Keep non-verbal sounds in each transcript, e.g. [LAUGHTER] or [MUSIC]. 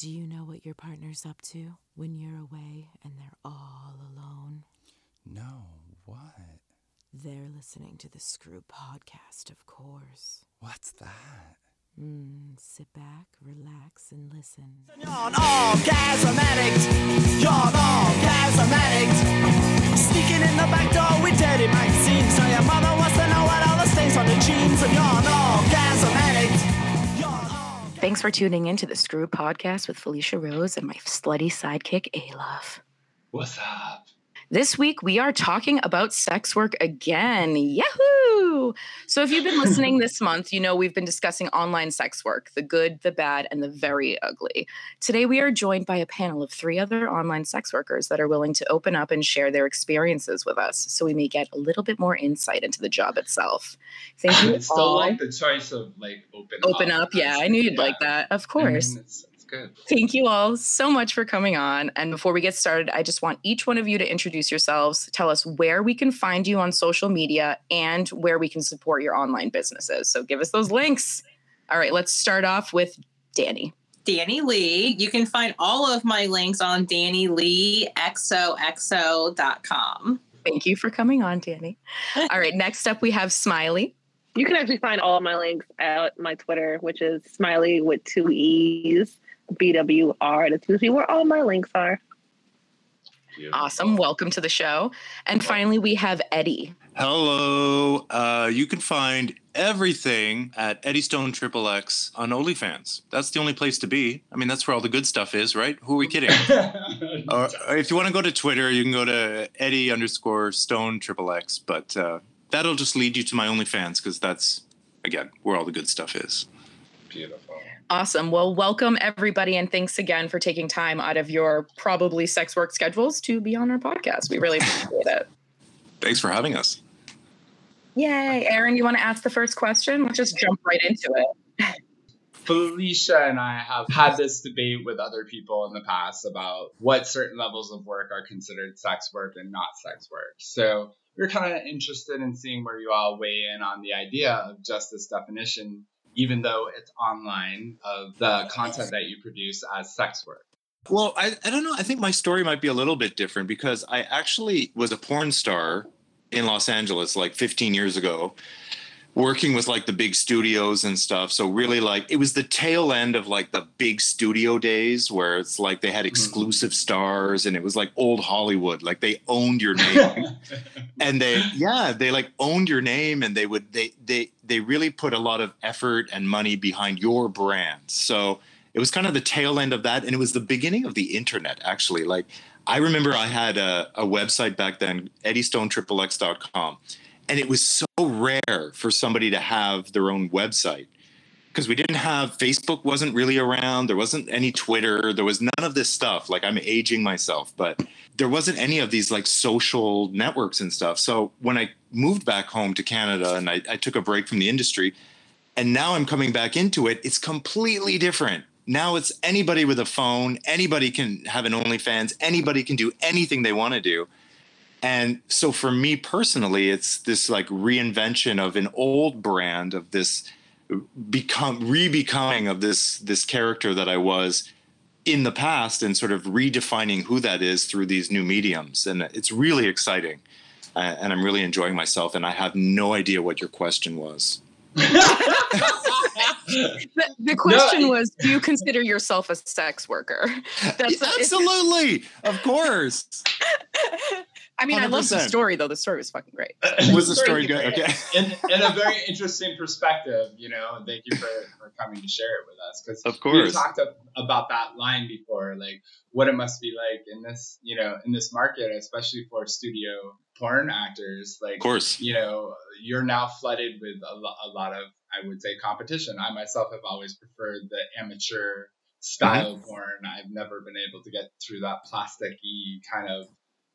Do you know what your partner's up to when you're away and they're all alone? No, what? They're listening to the Screw podcast, of course. What's that? Mm, sit back, relax, and listen. You're an orgasm addict. You're an orgasm addict. Sneaking in the back door with dirty magazines. So your mother wants to know what all the stains on the jeans. And you're an orgasm addict. Thanks for tuning in to the Screw podcast with Felicia Rose and my slutty sidekick, ALove. What's up? This week, we are talking about sex work again. Yahoo! So, if you've been listening [LAUGHS] this month, you know we've been discussing online sex work the good, the bad, and the very ugly. Today, we are joined by a panel of three other online sex workers that are willing to open up and share their experiences with us so we may get a little bit more insight into the job itself. Thank [LAUGHS] you I still all. like the choice of like open Open up. Yeah, I knew you'd like that. Of I course. mean, it's, it's good. Thank you all so much for coming on. And before we get started, I just want each one of you to introduce yourselves, tell us where we can find you on social media and where we can support your online businesses. So give us those links. All right, let's start off with Dani. Dani Leigh. You can find all of my links on DaniLeighXOXO.com. Thank you for coming on, Dani. All right, [LAUGHS] next up we have Smilee. You can actually find all of my links at my Twitter, which is Smilee with two E's, BWR. That's usually where all my links are. Awesome. Welcome to the show. And finally, we have Eddie. Hello. Uh, you can find everything at Eddie Stone Triple X on OnlyFans. That's the only place to be. I mean, that's where all the good stuff is, right? Who are we kidding? [LAUGHS] or, or if you want to go to Twitter, you can go to Eddie underscore Stone Triple X. But uh, that'll just lead you to my OnlyFans because that's again where all the good stuff is. Beautiful. Awesome. Well, welcome everybody, and thanks again for taking time out of your probably sex work schedules to be on our podcast. We really appreciate it. Thanks for having us. Yay. Aaron, you want to ask the first question? Let's just jump right into it. Felicia and I have had this debate with other people in the past about what certain levels of work are considered sex work and not sex work. So we're kind of interested in seeing where you all weigh in on the idea of just this definition, even though it's online, of the content that you produce as sex work. Well, I, I don't know. I think my story might be a little bit different because I actually was a porn star in Los Angeles like 15 years ago, working with like the big studios and stuff. So really like it was the tail end of like the big studio days where it's like they had mm-hmm. exclusive stars and it was like old Hollywood. Like they owned your name. [LAUGHS] and they yeah, they like owned your name and they would they they they really put a lot of effort and money behind your brand. So it was kind of the tail end of that and it was the beginning of the internet actually like i remember i had a, a website back then eddiestonetriplex.com and it was so rare for somebody to have their own website because we didn't have facebook wasn't really around there wasn't any twitter there was none of this stuff like i'm aging myself but there wasn't any of these like social networks and stuff so when i moved back home to canada and I, I took a break from the industry and now I'm coming back into it. It's completely different. Now it's anybody with a phone, anybody can have an OnlyFans, anybody can do anything they want to do. And so for me personally, it's this like reinvention of an old brand of this become re-becoming of this this character that I was in the past and sort of redefining who that is through these new mediums. And it's really exciting. Uh, and I'm really enjoying myself. And I have no idea what your question was. [LAUGHS] The, the question No. was Do you consider yourself a sex worker? [LAUGHS] That's Absolutely, of course. [LAUGHS] I mean, I love the story, though. The story was fucking great. [LAUGHS] Was the story good? Okay. in, in a very interesting perspective, you know, and thank you for, for coming to share it with us. Because Of course we've talked about that line before, like what it must be like in this, you know, in this market, especially for studio porn actors. Like, Of course. you know, you're now flooded with a, lo- a lot of, I would say, competition. I myself have always preferred the amateur style Mm-hmm. porn. I've never been able to get through that plasticky kind of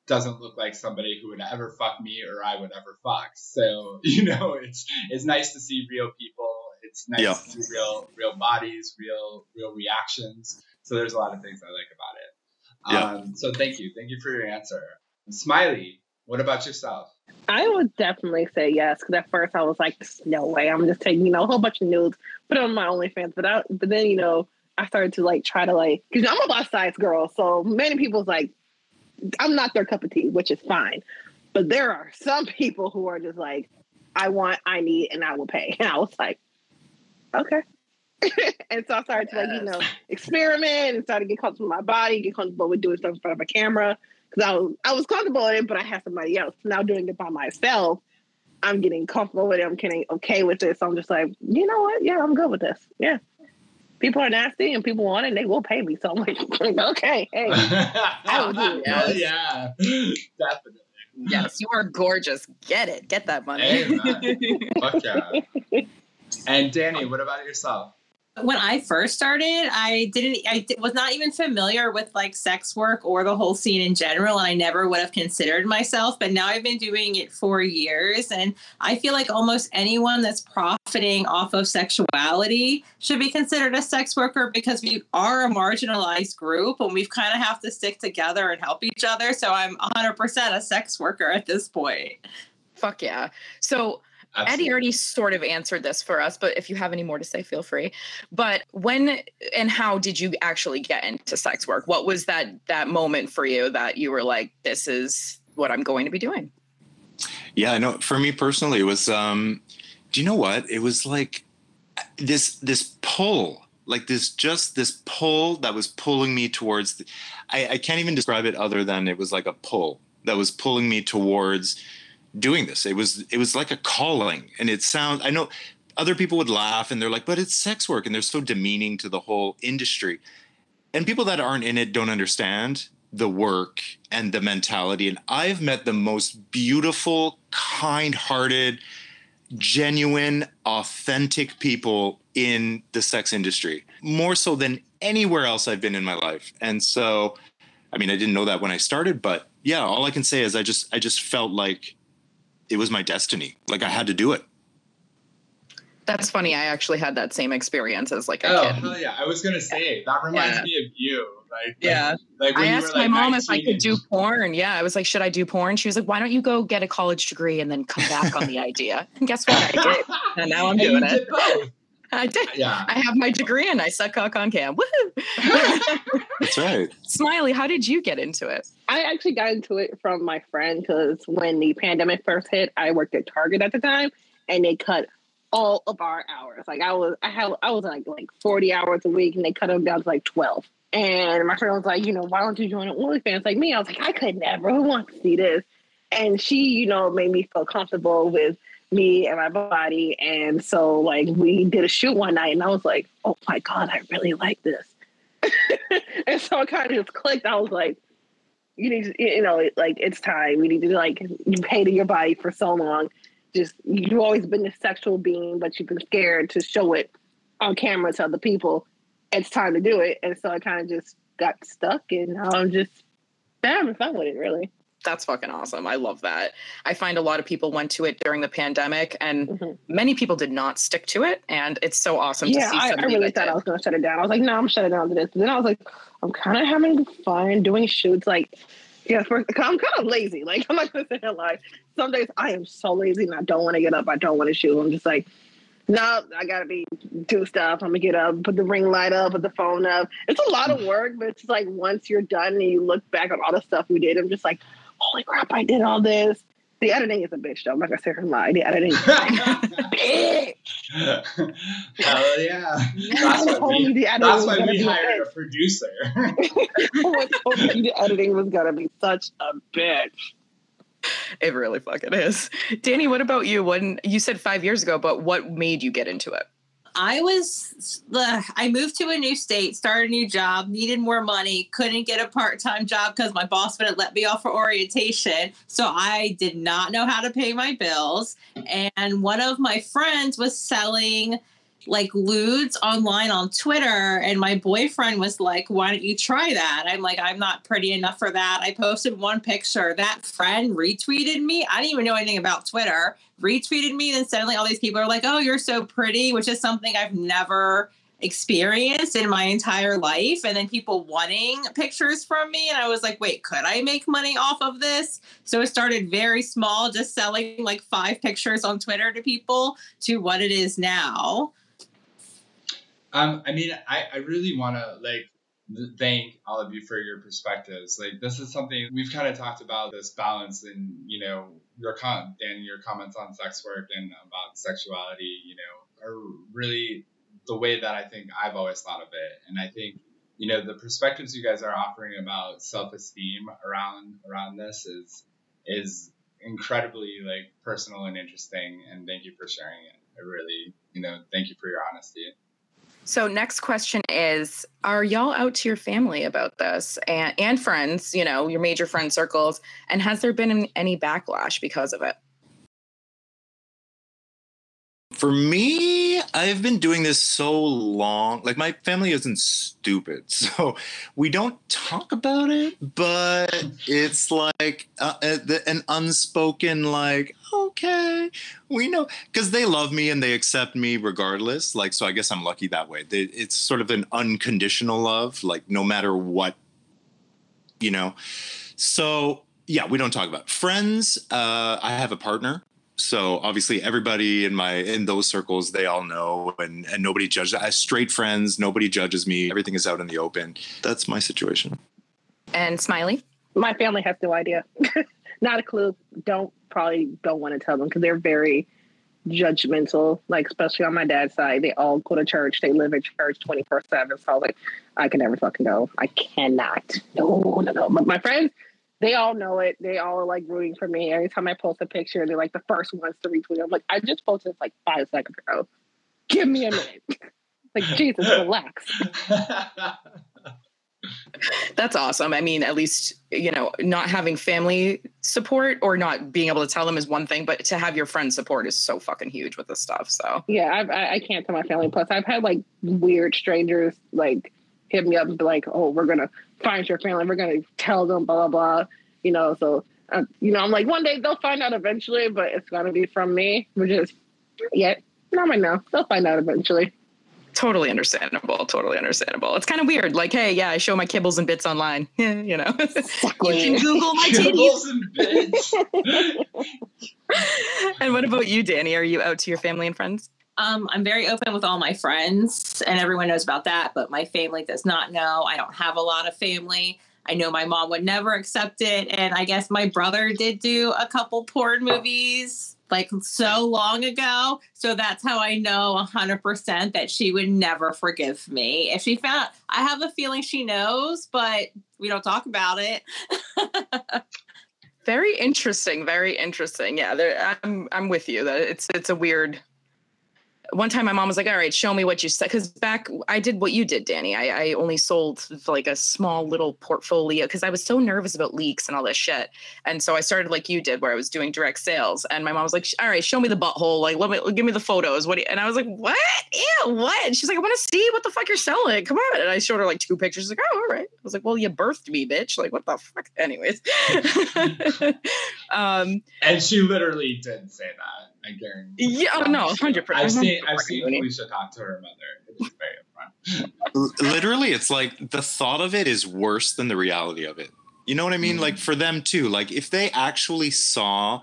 doesn't look like somebody who would ever fuck me or I would ever fuck. So, [LAUGHS] you know, it's it's nice to see real people. It's nice Yeah. to see real real bodies, real real reactions. So there's a lot of things I like about it. Yeah. Um, so thank you. Thank you for your answer. Smilee, what about yourself? I would definitely say yes, because at first I was like, no way, I'm just taking, you know, a whole bunch of nudes, put it on my OnlyFans. But I, but then, you know, I started to like try to like because I'm a plus size girl, so many people's like I'm not their cup of tea, which is fine. But there are some people who are just like, I want, I need, and I will pay. [LAUGHS] And I was like, okay. [LAUGHS] and so I started to like, you know, experiment and started to get comfortable with my body, get comfortable with doing stuff in front of a camera. Cause I was I was comfortable in it, but I had somebody else. Now doing it by myself, I'm getting comfortable with it. I'm getting okay with it. So I'm just like, you know what? Yeah, I'm good with this. Yeah. People are nasty and people want it and they will pay me. So I'm like, [LAUGHS] okay, hey. oh, do it. yeah, definitely. Yes, you are gorgeous. Get it. Get that money. Amen. [LAUGHS] Fuck yeah. And Dani, what about yourself? When I first started, I didn't, I was not even familiar with like sex work or the whole scene in general. And I never would have considered myself. But now I've been doing it for years. And I feel like almost anyone that's profiting off of sexuality should be considered a sex worker because we are a marginalized group and we've kind of have to stick together and help each other. So I'm 100% a sex worker at this point. Fuck yeah. So Eddie already sort of answered this for us, but if you have any more to say, feel free. But when and how did you actually get into sex work? What was that that moment for you that you were like, this is what I'm going to be doing? Yeah, I know. For me personally, it was. Um, do you know what? It was like this this pull, like this just this pull that was pulling me towards. The, I, I can't even describe it other than it was like a pull that was pulling me towards doing this. It was it was like a calling, and it sounds. I know other people would laugh and they're like, "But it's sex work," and they're so demeaning to the whole industry. And people that aren't in it don't understand the work and the mentality. And I've met the most beautiful, kind-hearted, genuine, authentic people in the sex industry, more so than anywhere else I've been in my life. And so, I mean, I didn't know that when I started, but yeah, all I can say is I just I just felt like it was my destiny. Like I had to do it. That's funny. I actually had that same experience as like a Oh, kid. hell yeah. I was going to say, that reminds Yeah. me of you. Like, Yeah. Like when I asked were, like, my mom if I could do porn. Yeah, I was like, should I do porn? She was like, why don't you go get a college degree and then come back on the [LAUGHS] idea? And guess what? I did. [LAUGHS] And now I'm And doing you it. Did both. I did. Yeah. I have my degree and I suck cock on cam. Woohoo! [LAUGHS] That's right. Smilee, how did you get into it? I actually got into it from my friend because when the pandemic first hit, I worked at Target at the time, and they cut all of our hours. Like I was, I had, I was like like forty hours a week, and they cut them down to like twelve. And my friend was like, you know, why don't you join an OnlyFans like me? I was like, I could never. Who wants to see this? And she, you know, made me feel comfortable with me and my body. And so like we did a shoot one night, and I was like, oh my god, I really like this. [LAUGHS] and so it kind of just clicked. I was like you need to, you know, like it's time. You need to like you hated your body for so long. Just you've always been a sexual being, but you've been scared to show it on camera to other people. It's time to do it, and so I kind of just got stuck, and I'm just having fun with it. Really, That's fucking awesome. I love that. I find a lot of people went to it during the pandemic and Mhm. many people did not stick to it. And it's so awesome yeah. to see I, I really thought did. I was going to shut it down. I was like, no, I'm shutting down to this. But then I was like, I'm kind of having fun doing shoots. Like, yeah, first, I'm kind of lazy. Like, I'm not going to say that lie. Some days I am so lazy and I don't want to get up. I don't want to shoot. I'm just like, no, I gotta be do stuff. I'm gonna get up, put the ring light up, put the phone up. It's a lot of work, but it's like once you're done and you look back on all the stuff we did, I'm just like, holy crap, I did all this. The editing is a bitch though. I'm not gonna say her lie. The editing is a [LAUGHS] bitch. Hell yeah. That's why we, the editing that's why we be a hired a producer. [LAUGHS] [LAUGHS] Someone told me the editing was gonna be such a bitch. It really fucking is. Dani, what about you? When you said five years ago, but what made you get into it? I was the I moved to a new state, started a new job, needed more money, couldn't get a part-time job because my boss wouldn't let me off for orientation. So I did not know how to pay my bills. And one of my friends was selling like lewds online on Twitter. And my boyfriend was like, Why don't you try that? I'm like, I'm not pretty enough for that. I posted one picture. That friend retweeted me. I didn't even know anything about Twitter retweeted me, and suddenly all these people are like, "Oh, you're so pretty," which is something I've never experienced in my entire life. And then people wanting pictures from me, and I was like, "Wait, could I make money off of this?" So it started very small, just selling like five pictures on Twitter to people, to what it is now. Um, I mean, I, I really want to like thank all of you for your perspectives. Like this is something we've kind of talked about this balance and you know your con Dan your comments on sex work and about sexuality, you know, are really the way that I think I've always thought of it. And I think you know the perspectives you guys are offering about self-esteem around around this is is incredibly like personal and interesting and thank you for sharing it. I really, you know, thank you for your honesty. So next question is are y'all out to your family about this and and friends, you know, your major friend circles and has there been any backlash because of it? For me, I've been doing this so long. Like my family isn't stupid, [LAUGHS] so we don't talk about it. But it's like uh, uh, an unspoken, like, okay, we know, because they love me and they accept me regardless. Like, so I guess I'm lucky that way. They, it's sort of an unconditional love, like no matter what, you know. So yeah, we don't talk about it. friends. Uh, I have a partner so obviously everybody in my in those circles they all know and and nobody judges i straight friends nobody judges me everything is out in the open that's my situation And Smilee? My family has no idea. [LAUGHS] Not a clue. Don't probably don't want to tell them because they're very judgmental. Like especially on my dad's side, they all go to church. They live in church twenty four seven. So I was like, I can never fucking go. I cannot. No, no, no. But my friends, they all know it. They all are like rooting for me. Every time I post a picture, they're like the first ones to retweet. I'm like, I just posted this like five seconds ago. Give me a minute. [LAUGHS] like Jesus, relax. [LAUGHS] That's awesome. I mean, at least, you know, not having family support or not being able to tell them is one thing, but to have your friend support is so fucking huge with this stuff. So, Yeah, I've, I I can't tell my family. Plus, I've had like weird strangers like hit me up and be like, "Oh, we're gonna find your family. We're gonna tell them blah blah blah." You know, so uh, you know, I'm like, one day they'll find out eventually, but it's gonna be from me. Which is, yet not right now. They'll find out eventually. totally understandable. Totally understandable. It's kind of weird. Like, hey, yeah, I show my kibbles and bits online. [LAUGHS] you know, you can Google my. Kibbles and bits. [LAUGHS] [LAUGHS] and what about you, Dani? Are you out to your family and friends? Um, I'm very open with all my friends, and everyone knows about that, but my family does not know. I don't have a lot of family. I know my mom would never accept it. And I guess my brother did do a couple porn movies like so long ago. So that's how I know 100% that she would never forgive me. If she found, I have a feeling she knows, but we don't talk about it. [LAUGHS] Very interesting. Very interesting. Yeah, I'm I'm with you. That it's it's a weird. One time, my mom was like, "All right, show me what you said." Because back, I did what you did, Dani. I, I only sold like a small little portfolio because I was so nervous about leaks and all this shit. And so I started like you did, where I was doing direct sales. And my mom was like, "All right, show me the butthole. Like, let me give me the photos. What?" do you-" And I was like, "What? Yeah, what?" And she's like, "I want to see what the fuck you're selling. Come on." And I showed her like two pictures. She's like, "Oh, all right." I was like, "Well, you birthed me, bitch. Like, what the fuck?" Anyways. [LAUGHS] [LAUGHS] um, and she literally did say that. I guarantee. yeah, oh, no, hundred percent. I've seen I've seen Felicia talk to her mother. It's very fun. Literally it's like the thought of it is worse than the reality of it you know what i mean Mhm. like for them too like if they actually saw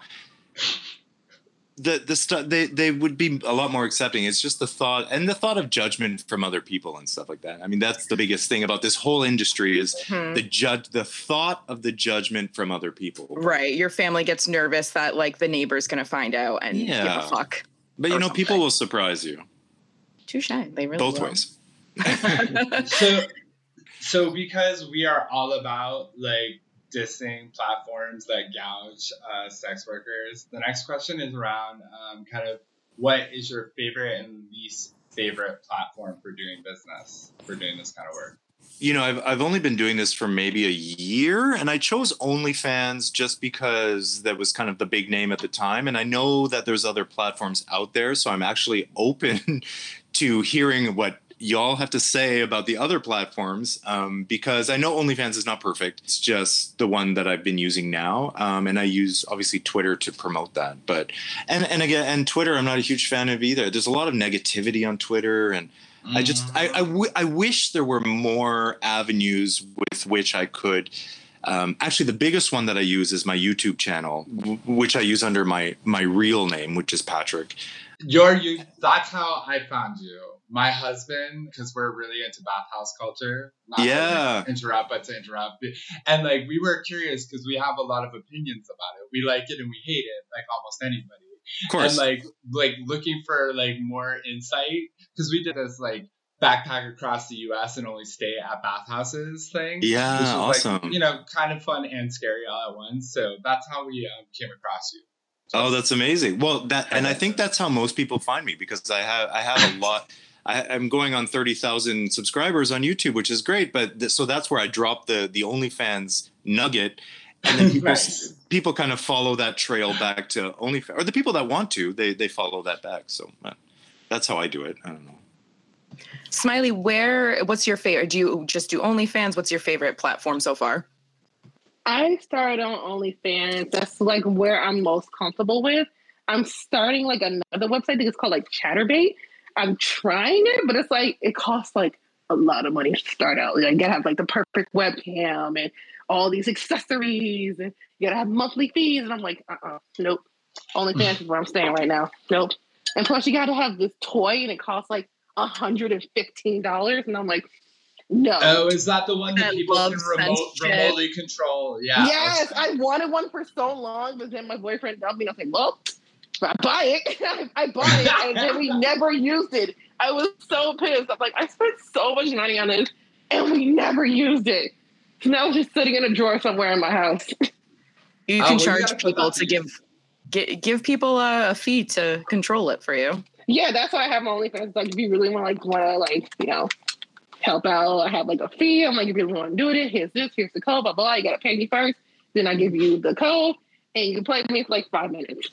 the the stuff they they would be a lot more accepting it's just the thought and the thought of judgment from other people and stuff like that i mean that's the biggest thing about this whole industry is Mhm. the judge the thought of the judgment from other people Right. Your family gets nervous that like the neighbor's gonna find out and give Yeah. a fuck. but you or know people will surprise you Touche. They really both will. ways [LAUGHS] so so because we are all about like dissing platforms that gouge uh, sex workers. The next question is around um, kind of what is your favorite and least favorite platform for doing business for doing this kind of work? You know, I've I've only been doing this for maybe a year, and I chose OnlyFans just because that was kind of the big name at the time, and I know that there's other platforms out there, so I'm actually open [LAUGHS] to hearing what y'all have to say about the other platforms um, because I know OnlyFans is not perfect. It's just the one that I've been using now, um, and I use obviously Twitter to promote that. But and and again, and Twitter, I'm not a huge fan of either. There's a lot of negativity on Twitter and. I just I I, w- I wish there were more avenues with which I could. Um, actually, the biggest one that I use is my YouTube channel, w- which I use under my my real name, which is Patrick. Your you that's how I found you my husband, because we're really into bathhouse culture. Not to Yeah. interrupt, but to interrupt. And like we were curious because we have a lot of opinions about it. We like it and we hate it, like almost anybody. Of course. And like like looking for like more insight because we did this like backpack across the U.S. and only stay at bathhouses thing. Yeah, which was, awesome. Like, you know, kind of fun and scary all at once. So that's how we um, came across you. Oh, that's amazing. Well, that and I think that's how most people find me because I have I have a lot. [LAUGHS] I, I'm going on thirty thousand subscribers on YouTube, which is great. But th- so that's where I dropped the the OnlyFans nugget, and then [LAUGHS] people Nice. people kind of follow that trail back to OnlyFans, or the people that want to they they follow that back. So uh, that's how I do it. I don't know. Smilee, where? What's your favorite? Do you just do OnlyFans? What's your favorite platform so far? I started on OnlyFans. That's like where I'm most comfortable with. I'm starting like another website. I think it's called like Chaturbate. I'm trying it, but it's like it costs like a lot of money to start out. Like, you gotta have like the perfect webcam and all these accessories, and you gotta have monthly fees. And I'm like, uh, uh nope. OnlyFans [SIGHS] is where I'm staying right now. Nope. And plus, you gotta have this toy, and it costs like hundred and fifteen dollars. And I'm like, no. Oh, is that the one that That people can love remote, remotely control? Yeah. yes, I wanted one for so long, but then my boyfriend dumped me. And I was like, well, I buy it. [LAUGHS] I bought it, and then we never used it. I was so pissed. I'm like, I spent so much money on this, and we never used it. So now it's just sitting in a drawer somewhere in my house. [LAUGHS] You Oh, can well, you charge gotta people to to give gi- give people a, a fee to control it for you. yeah, that's why I have my OnlyFans. Like, if you really want, like, want to, like, you know, help out, I have like a fee. I'm like, if you really want to do it, here's this, here's the code, blah blah. You gotta pay me first. Then I give you the code, and you can play with me for like five minutes.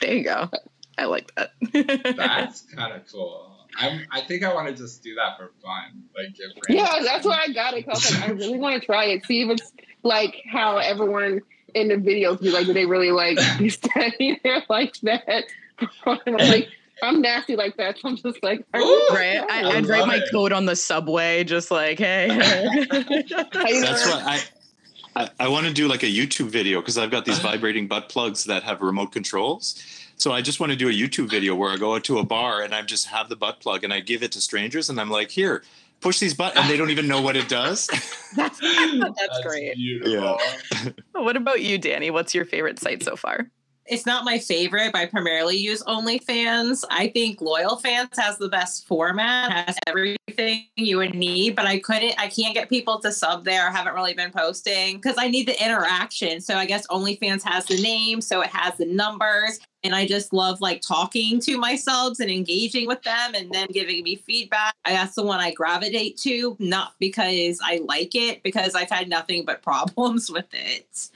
There you go. I like that. [LAUGHS] That's kind of cool. I'm, I think I want to just do that for fun. Like, give Yeah, that's why I got it. Cause I, was like, I really want to try it. See if it's like how everyone in the videos be like, do they really like [LAUGHS] be standing there like that? [LAUGHS] I'm like, I'm nasty like that. So I'm just like, Ooh. right? I, I I'd write my it. code on the subway, just like, hey. That's what I. I, I want to do like a YouTube video because I've got these [LAUGHS] vibrating butt plugs that have remote controls. So I just want to do a YouTube video where I go to a bar and I just have the butt plug and I give it to strangers and I'm like, here, push these buttons, and they don't even know what it does. [LAUGHS] That's, that's great. Beautiful. [LAUGHS] What about you, Dani? What's your favorite site so far? It's not my favorite, but I primarily use OnlyFans. I think LoyalFans has the best format, has everything you would need, but I couldn't, I can't get people to sub there. I haven't really been posting because I need the interaction. So I guess OnlyFans has the name, so it has the numbers. And I just love like talking to my subs and engaging with them and then giving me feedback. That's the one I gravitate to, not because I like it, because I've had nothing but [LAUGHS] problems with it.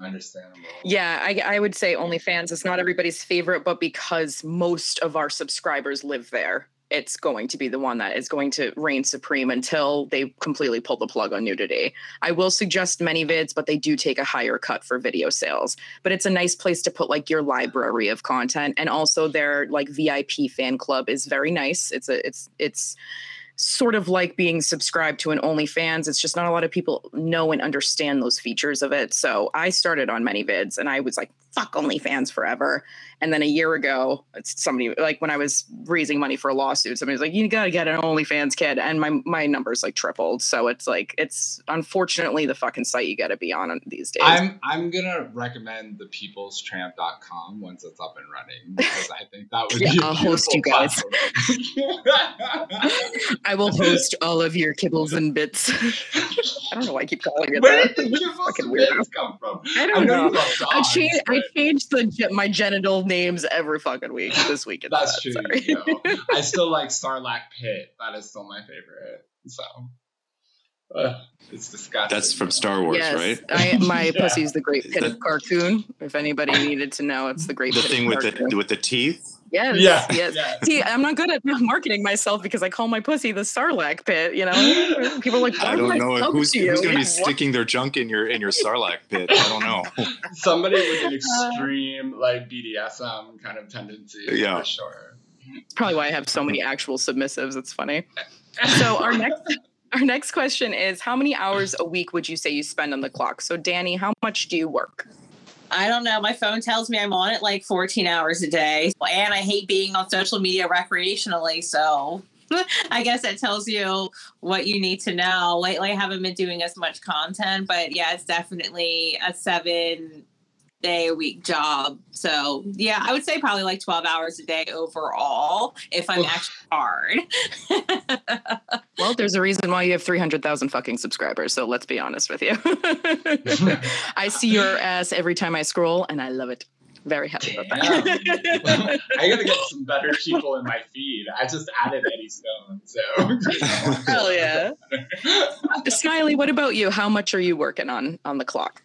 Understandable. Yeah, I, I would say OnlyFans is not everybody's favorite, but because most of our subscribers live there, it's going to be the one that is going to reign supreme until they completely pull the plug on nudity. I will suggest ManyVids, but they do take a higher cut for video sales. But it's a nice place to put like your library of content, and also their like VIP fan club is very nice. It's a it's it's sort of like being subscribed to an OnlyFans. It's just not a lot of people know and understand those features of it. So I started on ManyVids and I was like, fuck OnlyFans forever. And then a year ago, it's somebody like when I was raising money for a lawsuit, somebody was like, you gotta get an OnlyFans kid. And my my numbers like tripled. So it's like it's unfortunately the fucking site you gotta be on uh, these days. I'm I'm gonna recommend the peoplestramp.com once it's up and running [LAUGHS] because I think that would Yeah, be a I'll host you guys. [LAUGHS] I will [LAUGHS] host all of your kibbles and bits. I don't know why I keep calling it Where that. did the kibbles and bits come from? I I don't know know. love I dogs, change I changed the my genital names every fucking week. This week [LAUGHS] it's That's that, true. sorry. You [LAUGHS] know. I still like Sarlacc Pit. That is still my favorite. So Ugh, it's disgusting. That's from Star Wars, yes, right? I, my [LAUGHS] Yeah. pussy's the Great Pit that- of Carkoon. If anybody needed to know, it's the Great The Pit thing of with Carkoon. the with the teeth. Yes, Yeah, yes. yeah. See, I'm not good at [LAUGHS] marketing myself because I call my pussy the Sarlacc Pit. You know, [LAUGHS] people are like, I don't would know who's to who's going to be [LAUGHS] sticking their junk in your in your Sarlacc pit. I don't know. Somebody with Uh, an extreme like BDSM kind of tendency. Yeah. For sure. It's probably why I have so many actual submissives. It's funny. So our next our next question is how many hours a week would you say you spend on the clock? So Dani, how much do you work? I don't know. My phone tells me I'm on it like 14 hours a day. And I hate being on social media recreationally. So [LAUGHS] I guess that tells you what you need to know. Lately, I haven't been doing as much content, but yeah, it's definitely a seven day a week job. So yeah, I would say probably like 12 hours a day overall if I'm actually hard. [LAUGHS] well, there's a reason why you have 300,000 fucking subscribers. So let's be honest with you. [LAUGHS] I see your ass every time I scroll and I love it. Very happy about that. I gotta get some better people in my feed. I just added Eddie Stone, so hell yeah. Smilee, what about you? How much are you working on on the clock?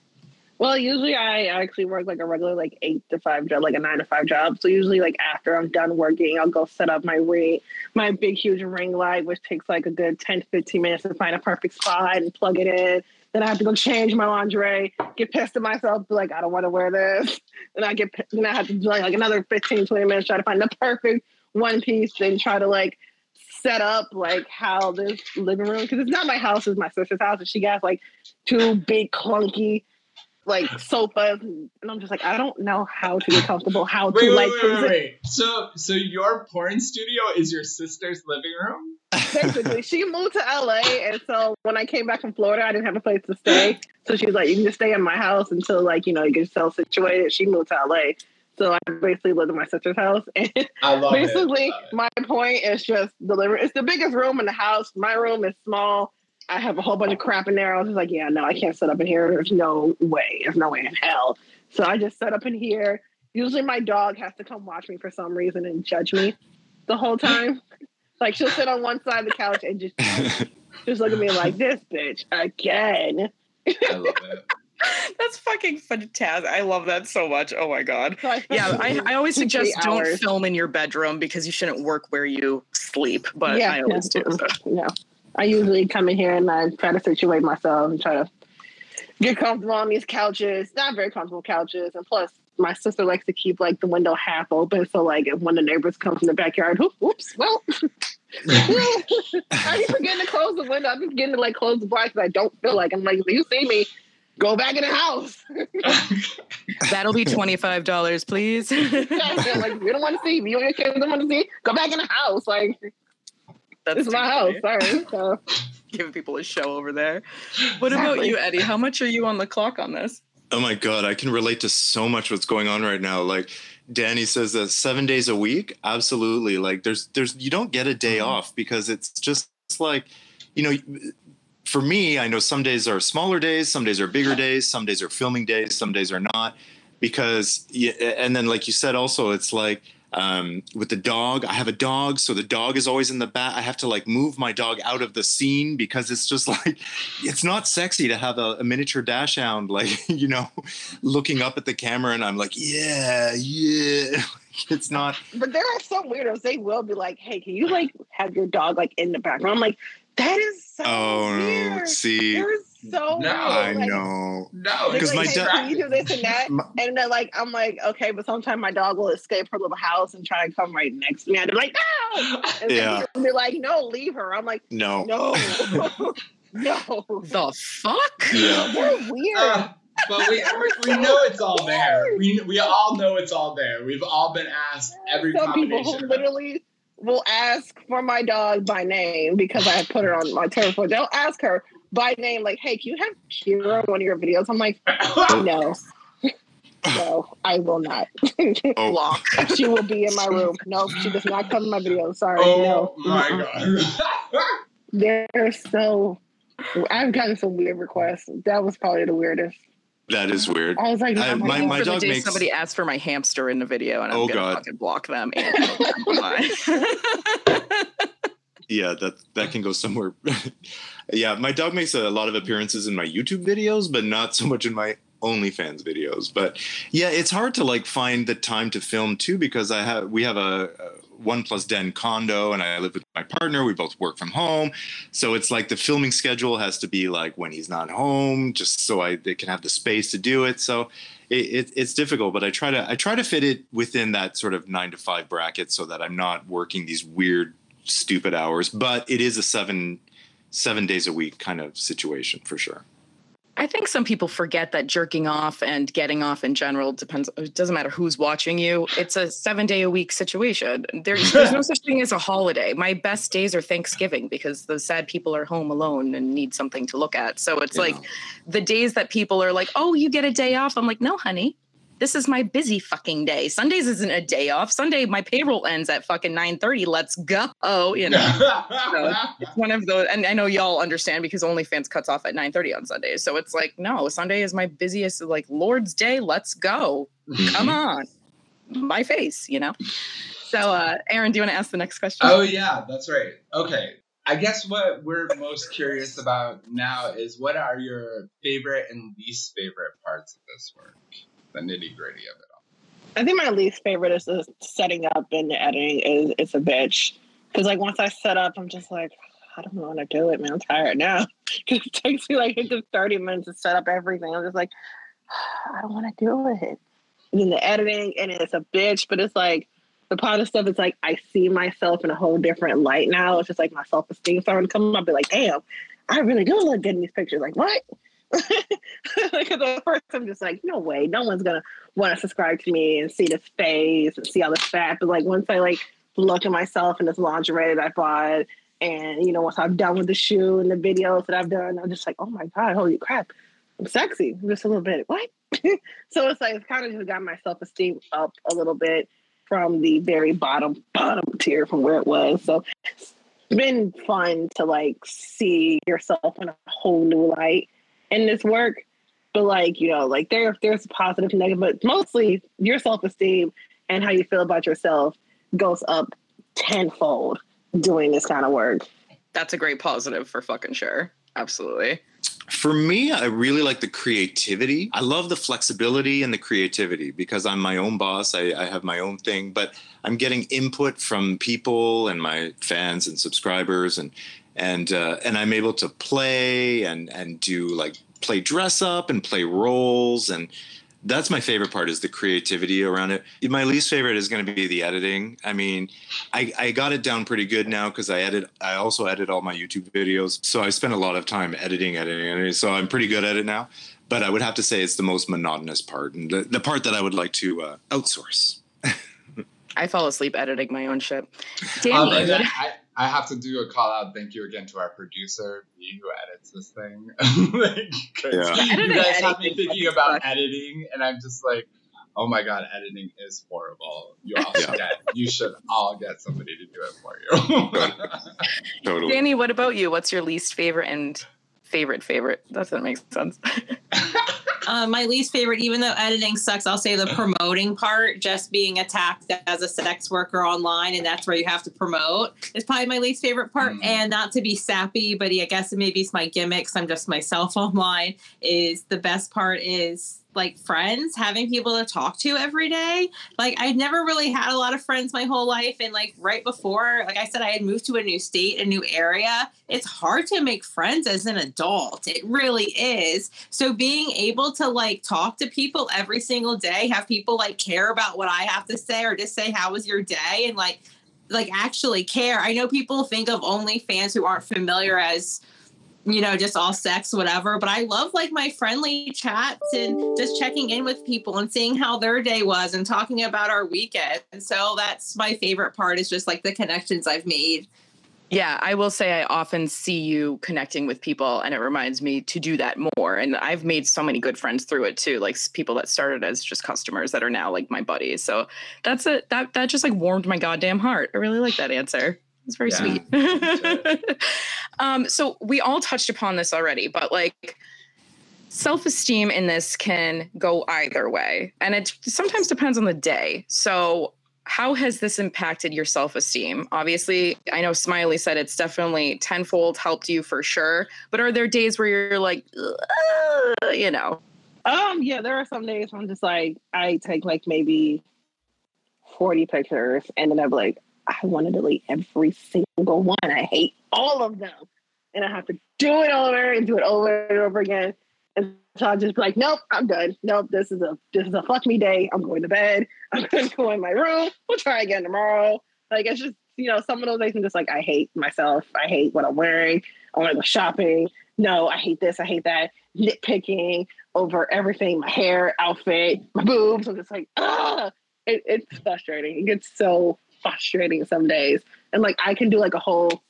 Well, usually I actually work like a regular like eight to five job, like a nine to five job. So usually like after I'm done working, I'll go set up my ring, my big huge ring light, which takes like a good 10 to 15 minutes to find a perfect spot and plug it in. Then I have to go change my lingerie, get pissed at myself, be like, I don't want to wear this. [LAUGHS] Then I get, then I have to do like, like another 15, 20 minutes, try to find the perfect one piece, then try to like set up like how this living room, because it's not my house, it's my sister's house. And she has like two big clunky like sofas, and I'm just like, I don't know how to get [LAUGHS] comfortable, how wait, to wait, like. Wait, wait, wait. So, so your porn studio is your sister's living room? Basically, she moved to LA, and so when I came back from Florida, I didn't have a place to stay. [GASPS] So she was like, "You can just stay in my house until like you know you get yourself situated." She moved to LA, so I basically lived in my sister's house. [LAUGHS] And I love basically, my point is just deliver. It's the biggest room in the house. My room is small. I have a whole bunch of crap in there. I was just like, yeah, no, I can't set up in here. There's no way. There's no way in hell. So I just set up in here. Usually my dog has to come watch me for some reason and judge me the whole time. [LAUGHS] like she'll sit on one side of the couch and just just look at me like this bitch again. I love it. [LAUGHS] That's fucking fantastic. I love that so much. Oh my god. So I Yeah, I, [LAUGHS] I always suggest don't hours. film in your bedroom because you shouldn't work where you sleep. But yeah, I always yeah, do. so. yeah. I usually come in here and I try to situate myself and try to get comfortable on these couches. Not very comfortable couches, and plus, my sister likes to keep like the window half open, so like if one of the neighbors comes from the backyard, whoop, whoops, well. [LAUGHS] [LAUGHS] I be forgetting to close the window. I'm just forgetting to like close the blinds because I don't feel like I'm like, if you see me, go back in the house. [LAUGHS] That'll be twenty five dollars, please. like you don't want to see me. You and your kids don't want to see. Go back in the house. Like That's this is my house. Sorry. So. [LAUGHS] Giving people a show over there. What about you, Eddie? How much are you on the clock on this? Oh my god, I can relate to so much what's going on right now. Like Dani says that 7 days a week, absolutely. Like there's there's you don't get a day mm-hmm. off because it's just it's like you know for me, I know some days are smaller days, some days are bigger days, some days are filming days, some days are not because yeah, and then like you said also it's like um, with the dog, I have a dog, so the dog is always in the back. I have to like move my dog out of the scene because it's just [LAUGHS] like it's not sexy to have a, a miniature dachshund like [LAUGHS] you know looking up at the camera and I'm like yeah yeah [LAUGHS] it's not But there are some weirdos. They will be like, "Hey, can you like have your dog like in the background?" I'm like, "That is so oh no weird. see They're so No. weird. I Like, know No, they're 'Cause like, my hey, dog- can you do this and that? My- And then like I'm like, okay, but sometimes my dog will escape her little house and try to come right next to me. And they're like, no. And Yeah. then they're like, no, leave her. I'm like, no no, [LAUGHS] [LAUGHS] no. The fuck? yeah [LAUGHS] They're weird. Uh, but we, we we know it's all there. We we all know it's all there. We've all been asked every Some people combination. who of it. literally will ask for my dog by name because I have put her on my turf. They'll ask her by name, like, "Hey, can you have Kira on one of your videos?" I'm like, "No, [LAUGHS] no, I will not. oh Block. [LAUGHS] she will be in my room. No, she does not come in my video. Sorry, oh no. my god. [LAUGHS] They're so. I've gotten some weird requests. That was probably the weirdest. That is weird I was like, I- oh my- my the dog day makes- somebody asked for my hamster in the video, and I'm Oh, gonna God. fucking block them. And [LAUGHS] [LAUGHS] yeah that that can go somewhere [LAUGHS] yeah my dog makes a lot of appearances in my youtube videos but not so much in my OnlyFans videos. But yeah, it's hard to like find the time to film too because I have we have a, a one plus den condo and I live with my partner. We both work from home, so it's like the filming schedule has to be like when he's not home, just so I they can have the space to do it. So it, it, it's difficult, but I try to I try to fit it within that sort of nine to five bracket so that I'm not working these weird stupid hours. But it is a seven seven days a week kind of situation for sure. I think some people forget that jerking off and getting off in general depends. It doesn't matter who's watching you. It's a seven day a week situation. There's, [LAUGHS] there's no such thing as a holiday. My best days are Thanksgiving because the sad people are home alone and need something to look at. So it's Yeah. like the days that people are like, "Oh, you get a day off." I'm like, "No, honey." This is my busy fucking day. Sundays isn't a day off. Sunday, my payroll ends at fucking 9:30. Let's go. Oh, you know. [LAUGHS] it's one of those and i know y'all understand because onlyfans cuts off at 9.30 on sundays so it's like no sunday is my busiest like lord's day let's go come on my face you know so uh aaron do you want to ask the next question Oh yeah, that's right. Okay. I guess what we're most curious about now is what are your favorite and least favorite parts of this work? The nitty gritty of it. I think my least favorite is the setting up and the editing is it's a bitch. Because like once I set up, I'm just like, I don't want to do it, man. I'm tired now. [LAUGHS] Because it takes me like good 30 minutes to set up everything. I'm just like, I don't want to do it. And then the editing and it's a bitch, but it's like the positive stuff is like I see myself in a whole different light now. It's just like my self esteem starting to come up. And be like, damn, I really do look good in these pictures. Like what? [LAUGHS] like at first I'm just like, no way, no one's gonna want to subscribe to me and see this face and see all this fat. But like once I like look at myself in this lingerie that I bought, and you know once I'm done with the shoe and the videos that I've done, I'm just like, oh my god, holy crap, I'm sexy. Just a little bit. What? [LAUGHS] so it's like it's kind of just got my self esteem up a little bit from the very bottom bottom tier from where it was. So it's been fun to like see yourself in a whole new light in this work. But like, you know, like there there's positive and negative, but mostly your self-esteem and how you feel about yourself goes up tenfold doing this kind of work. that's a great positive for fucking sure absolutely For me, I really like the creativity. I love the flexibility and the creativity because I'm my own boss. I, I have my own thing, but I'm getting input from people and my fans and subscribers, and and uh, and I'm able to play and and do like play dress up and play roles and that's my favorite part is the creativity around it. My least favorite is going to be the editing. I mean, I, I got it down pretty good now because I edit. I also edit all my YouTube videos, so I spend a lot of time editing, editing, editing. So I'm pretty good at it now. But I would have to say it's the most monotonous part and the, the part that I would like to uh, outsource. [LAUGHS] i fall asleep editing my own shit Um, dani and what- then I, I have to do a call out. Thank you again to our producer, me, who edits this thing. [LAUGHS] like, 'cause Yeah. You guys have me anything thinking sucks. about editing, and I'm just like, oh my god, editing is horrible. You all should get, you should all get somebody to do it for you. [LAUGHS] Totally. dani what about you what's your least favorite and favorite favorite that doesn't make sense [LAUGHS] Uh, my least favorite, even though editing sucks, I'll say the promoting part, just being attacked as a sex worker online, and that's where you have to promote, is probably my least favorite part. Mm. And not to be sappy, but I guess maybe it's my gimmicks. I'm just myself [LAUGHS] online. Is the best part is like friends, having people to talk to every day. Like I'd never really had a lot of friends my whole life, and like right before, like I said, I had moved to a new state, a new area. It's hard to make friends as an adult. It really is. So being able to like talk to people every single day, have people like care about what I have to say or just say how was your day and like like actually care. I know people think of OnlyFans who aren't familiar as you know, just all sex, whatever. But I love like my friendly chats and just checking in with people and seeing how their day was and talking about our weekend. And so that's my favorite part is just like the connections I've made. Yeah, I will say I often see you connecting with people and it reminds me to do that more. And I've made so many good friends through it too, like people that started as just customers that are now like my buddies. So that's it. That that just like warmed my goddamn heart. I really like that answer. It's very Yeah, sweet. [LAUGHS] um, so we all touched upon this already, but like self-esteem in this can go either way. And it sometimes depends on the day. So how has this impacted your self-esteem obviously i know smilee said it's definitely tenfold helped you for sure but are there days where you're like you know Um, yeah, there are some days when I'm just like I take like maybe 40 pictures and then I'm like, I want to delete every single one. I hate all of them. And I have to do it over and do it over and over again. And so I'll just be like, nope, I'm done. Nope, this is a this is a fuck me day. I'm going to bed. [LAUGHS] I'm gonna go in my room. We'll try again tomorrow. Like it's just you know, some of those days I'm just like, I hate myself. I hate what I'm wearing. I want to go shopping. No, I hate this. I hate that. Nitpicking over everything, my hair, outfit, my boobs. I'm just like, ah, it, it's frustrating. It gets so frustrating some days. And like, I can do like a whole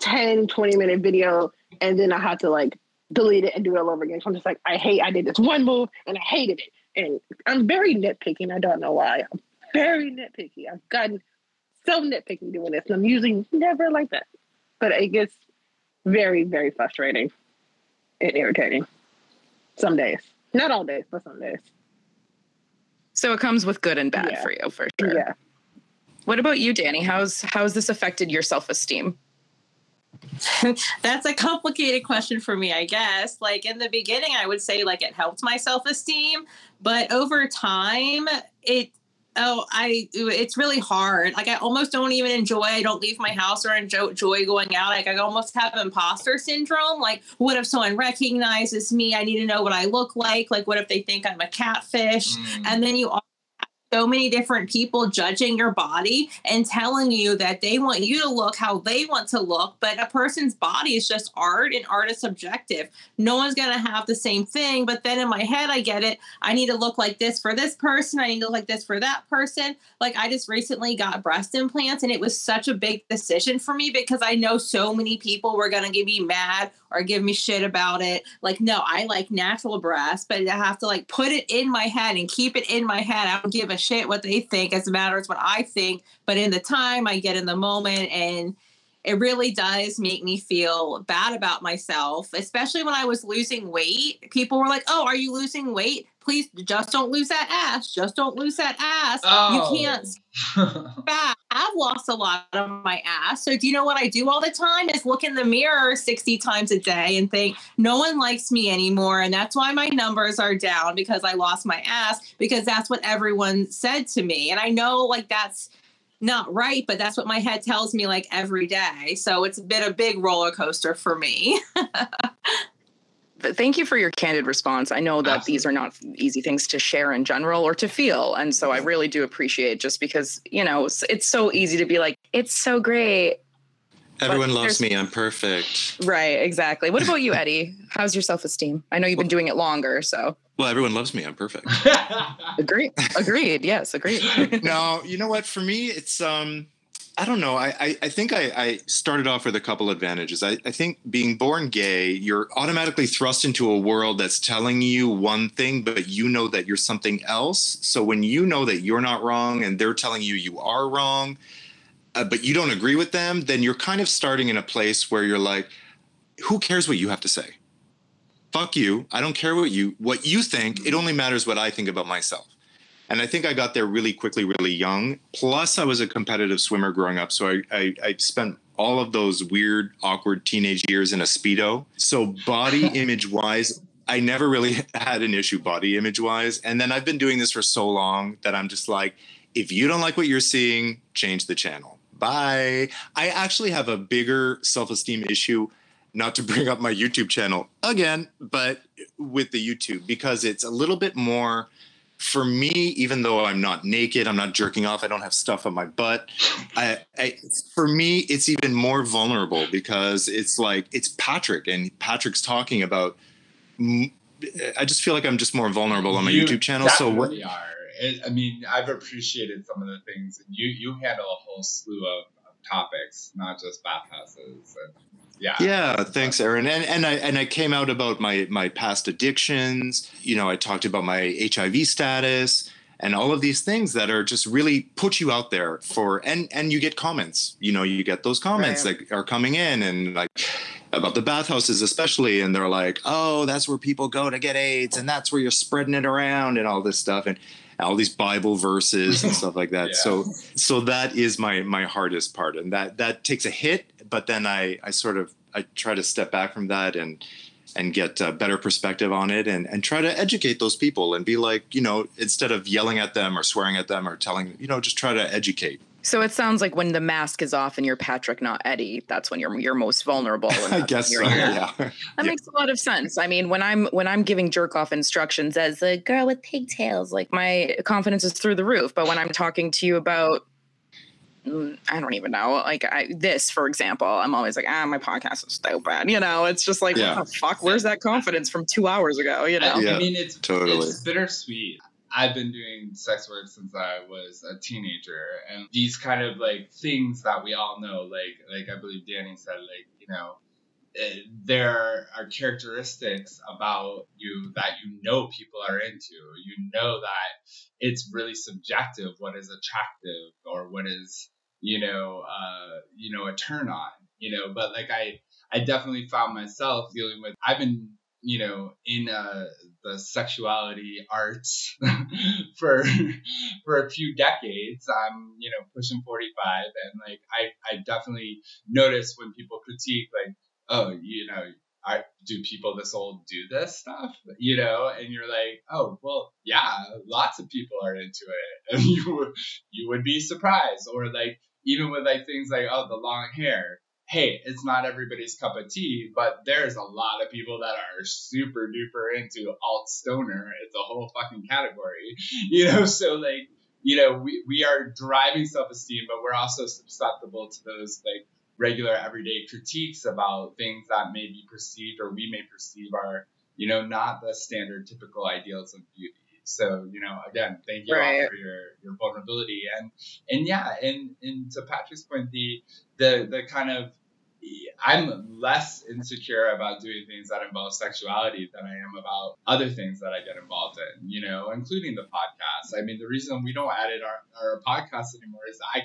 10, 20 minute video and then I have to like delete it and do it all over again. So I'm just like, I hate, I did this one move and I hated it. And I'm very nitpicking. I don't know why. I'm very nitpicky. I've gotten so nitpicky doing this. And I'm usually never like that. But it gets very, very frustrating and irritating some days. Not all days, but some days. So it comes with good and bad Yeah. for you, for sure. Yeah. What about you, Dani? How's how's this affected your self esteem? [LAUGHS] That's a complicated question for me, I guess. Like in the beginning, I would say like it helped my self esteem, but over time, it oh I it's really hard. Like I almost don't even enjoy. I don't leave my house or enjoy, enjoy going out. Like I almost have imposter syndrome. Like what if someone recognizes me? I need to know what I look like. Like what if they think I'm a catfish? Mm. and then you also have so many different people judging your body and telling you that they want you to look how they want to look but a person's body is just art and art is subjective no one's going to have the same thing but then in my head i get it i need to look like this for this person i need to look like this for that person like i just recently got breast implants and it was such a big decision for me because i know so many people were going to give me mad or give me shit about it. Like, no, I like natural breasts, but I have to like put it in my head and keep it in my head. I don't give a shit what they think, as matters what I think. But in the time, I get in the moment and it really does make me feel bad about myself, especially when I was losing weight. People were like, Oh, are you losing weight? Please just don't lose that ass. Just don't lose that ass. Oh. You can't [LAUGHS] fat. I've lost a lot of my ass. So do you know what I do all the time is look in the mirror 60 times a day and think no one likes me anymore and that's why my numbers are down because I lost my ass because that's what everyone said to me. And I know like that's not right, but that's what my head tells me like every day. So it's been a big roller coaster for me. [LAUGHS] Th- Thank you for your candid response. I know that these are not easy things to share in general or to feel. And so I really do appreciate just because, you know, it's, it's so easy to be like, it's so great. Everyone loves me. I'm perfect. Right, exactly. What about you, [LAUGHS] Eddie? How's your self esteem? I know you've been doing it longer, so Well, everyone loves me. I'm perfect. agreed. Agreed. Yes, agreed. [LAUGHS] no, you know what? For me, it's um, I don't know. I I, I think I, I started off with a couple advantages. I, I think being born gay, you're automatically thrust into a world that's telling you one thing, but you know that you're something else. So when you know that you're not wrong and they're telling you you are wrong, uh, but you don't agree with them, then you're kind of starting in a place where you're like, who cares what you have to say? Fuck you. I don't care what you what you think. It only matters what I think about myself. And I think I got there really quickly, really young. Plus, I was a competitive swimmer growing up, so I, I, I spent all of those weird, awkward teenage years in a speedo. So body [LAUGHS] image wise, I never really [LAUGHS] had an issue body image wise. And then I've been doing this for so long that I'm just like, if you don't like what you're seeing, change the channel. Bye. I actually have a bigger self esteem issue, not to bring up my YouTube channel again, but with the YouTube because it's a little bit more for me, even though I'm not naked, I'm not jerking off, I don't have stuff on my butt. I, I, for me, it's even more vulnerable because it's like it's Patrick, and Patrick's talking about. I just feel like I'm just more vulnerable on my You YouTube channel. So what? are. It, I mean, I've appreciated some of the things. You you handle a whole slew of, of topics, not just bathhouses. And yeah, Yeah, thanks, Aaron. And and I and I came out about my my past addictions. You know, I talked about my HIV status and all of these things that are just really put you out there for and and you get comments. You know, you get those comments Right. that are coming in and like about the bathhouses especially and they're like, "Oh, that's where people go to get AIDS and that's where you're spreading it around and all this stuff and all these Bible verses and stuff like that." [LAUGHS] Yeah. So so that is my my hardest part and that that takes a hit but then i i sort of i try to step back from that and and get a better perspective on it and and try to educate those people and be like you know instead of yelling at them or swearing at them or telling you know just try to educate so it sounds like when the mask is off and you're Patrick, not Eddie, that's when you're you're most vulnerable. [LAUGHS] i guess so yeah That Yeah. makes a lot of sense. I mean, when I'm when I'm giving jerk off instructions as a girl with pigtails, like my confidence is through the roof. But when I'm talking to you about I don't even know. Like I, this, for example, I'm always like, ah, my podcast is so bad. You know, it's just like, Yeah. what the fuck? Where's that confidence from two hours ago? You know? I, Yeah, I mean, it's totally. it's bittersweet. I've been doing sex work since I was a teenager, and these kind of like things that we all know, like like I believe Dani said, like you know, there are characteristics about you that you know people are into. You know that it's really subjective what is attractive or what is you know uh, you know a turn on. You know, but like I I definitely found myself dealing with. I've been you know in uh, the sexuality arts [LAUGHS] for for a few decades. I'm you know pushing 45, and like I I definitely notice when people critique like oh you know. I, do people this old do this stuff? You know, and you're like, oh well, yeah, lots of people are into it, [LAUGHS] and you would you would be surprised, or like even with like things like oh the long hair, hey, it's not everybody's cup of tea, but there's a lot of people that are super duper into alt stoner. It's a whole fucking category, [LAUGHS] you know. So like, you know, we we are driving self esteem, but we're also susceptible to those like regular everyday critiques about things that may be perceived or we may perceive are you know not the standard typical ideals of beauty. So you know, again, thank you Right. all for your your vulnerability and and yeah, and and to Patrick's point, the the the kind of I'm less insecure about doing things that involve sexuality than I am about other things that I get involved in, you know, including the podcast. I mean, the reason we don't edit our, our podcast anymore is I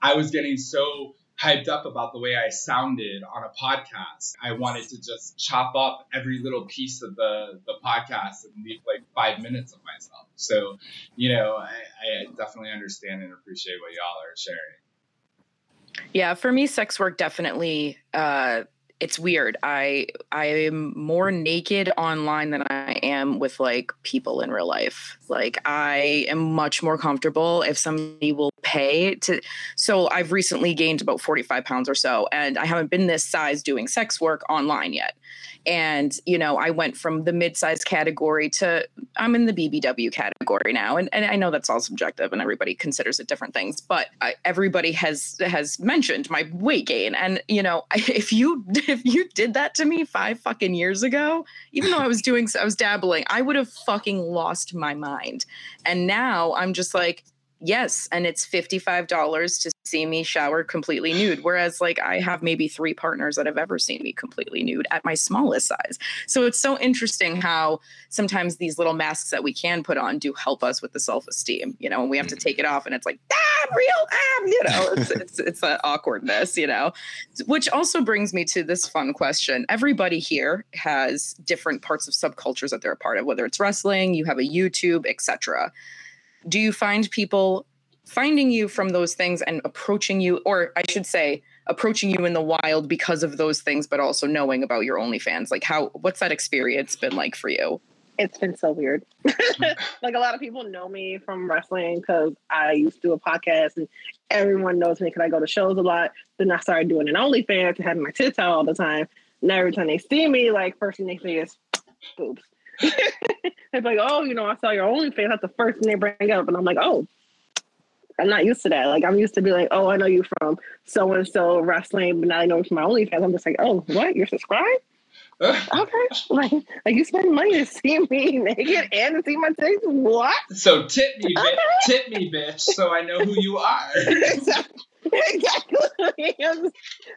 I was getting so hyped up about the way I sounded on a podcast. I wanted to just chop up every little piece of the, the podcast and leave like five minutes of myself. So, you know, I, I definitely understand and appreciate what y'all are sharing. Yeah, for me, sex work definitely. Uh, it's weird. I I am more naked online than I am with like people in real life. Like I am much more comfortable if somebody will pay to. So I've recently gained about forty five pounds or so, and I haven't been this size doing sex work online yet. And you know, I went from the mid size category to I'm in the BBW category now, and, and I know that's all subjective, and everybody considers it different things. But I, everybody has has mentioned my weight gain, and you know, [LAUGHS] if you if you did that to me five fucking years ago, even though I was doing I was dabbling, I would have fucking lost my mind. And now I'm just like, yes, and it's fifty five dollars to see me shower completely nude. Whereas like I have maybe three partners that have ever seen me completely nude at my smallest size. So it's so interesting how sometimes these little masks that we can put on do help us with the self-esteem, you know, and we have to take it off and it's like, ah, I'm real, ah, you know, [LAUGHS] it's it's it's that awkwardness, you know. Which also brings me to this fun question. Everybody here has different parts of subcultures that they're a part of, whether it's wrestling, you have a YouTube, etc. Do you find people finding you from those things and approaching you, or I should say, approaching you in the wild because of those things, but also knowing about your OnlyFans? Like, how, what's that experience been like for you? It's been so weird. [LAUGHS] Mm. like a lot of people know me from wrestling because I used to do a podcast and everyone knows me because I go to shows a lot. Then I started doing an OnlyFans and having my tits out all the time. Now every time they see me, like first thing they say is boobs. They're like, oh, you know, I saw your OnlyFans. That's the first thing they bring up, and I'm like, oh, I'm not used to that. Like I'm used to be like, oh, I know you from so and so wrestling, but now I know you from my OnlyFans. I'm just like, oh, what? You're subscribed? [LAUGHS] Okay. Like, like you spend money to see me naked and to see my tits? What? so tip me, [LAUGHS] bitch, tip me, bitch, so I know who you are. [LAUGHS] exactly. [LAUGHS] exactly. [LAUGHS]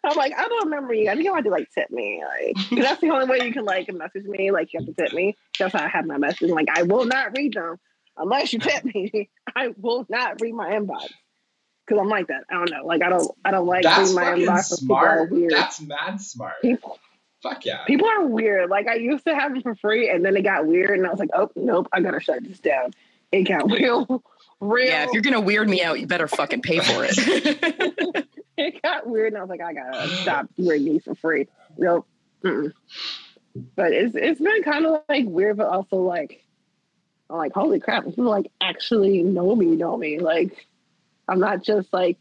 I'm, like, I don't remember you. I think you want to like tip me, like 'cause that's the only way you can like message me. Like you have to tip me. That's how I have my message. Like I will not read them unless you tip me. [LAUGHS] I will not read my inbox because I'm like that. I don't know. Like I don't. I don't like That's reading my inbox. 'cause People are smart. weird. That's mad smart. people, Fuck yeah. people are weird. Like I used to have them for free, and then it got weird, and I was like, oh nope, I gotta shut this down. It got real, real. Yeah, if you're gonna weird me out, you better fucking pay for it. [LAUGHS] it got weird, and I was like, I gotta stop weirding me for free. Nope. Mm-mm. But it's it's been kind of like weird, but also like, I'm like, holy crap, people like actually know me, know me. Like, I'm not just like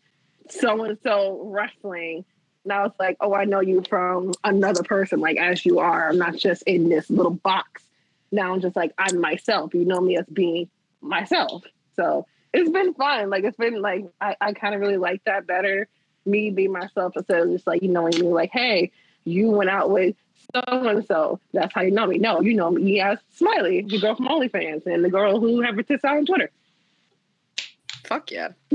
so and so wrestling. Now it's like, oh, I know you from another person, like as you are. I'm not just in this little box. Now I'm just like I'm myself. You know me as being myself. So it's been fun. Like it's been like I, I kind of really like that better. Me be myself instead of just like you knowing me like, hey, you went out with so and so. That's how you know me. No, you know me as Smilee, the girl from OnlyFans, and the girl who have her tits out on Twitter. Fuck yeah. [LAUGHS]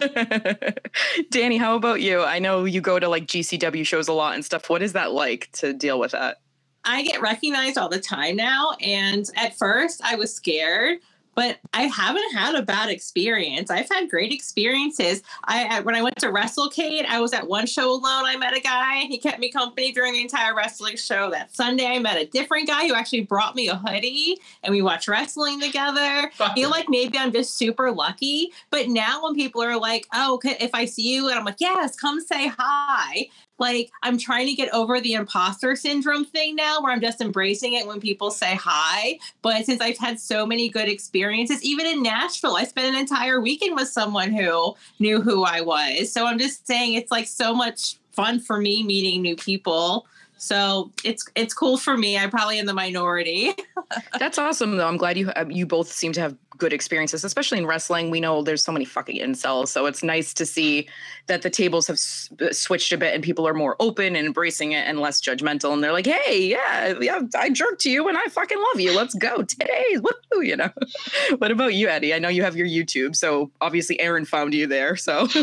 Dani, how about you? I know you go to like GCW shows a lot and stuff. What is that like to deal with that? I get recognized all the time now. And at first, I was scared but I haven't had a bad experience. I've had great experiences. I when I went to WrestleCade, I was at one show alone. I met a guy. He kept me company during the entire wrestling show. That Sunday, I met a different guy who actually brought me a hoodie, and we watched wrestling together. I feel like maybe I'm just super lucky. But now when people are like, "Oh, if I see you," and I'm like, "Yes, come say hi," like I'm trying to get over the imposter syndrome thing now where I'm just embracing it when people say hi. But since I've had so many good experiences, even in Nashville, I spent an entire weekend with someone who knew who I was. So I'm just saying it's like so much fun for me meeting new people. So it's it's cool for me. I'm probably in the minority. [LAUGHS] That's awesome, though. I'm glad you uh, you both seem to have good experiences, especially in wrestling. We know there's so many fucking incels, so it's nice to see that the tables have s- uh, switched a bit and people are more open and embracing it and less judgmental. And they're like, "Hey, yeah, yeah, I jerked to you and I fucking love you. Let's go today's woo!" You know. [LAUGHS] what about you, Eddie? I know you have your YouTube, so obviously Aaron found you there. So. [LAUGHS]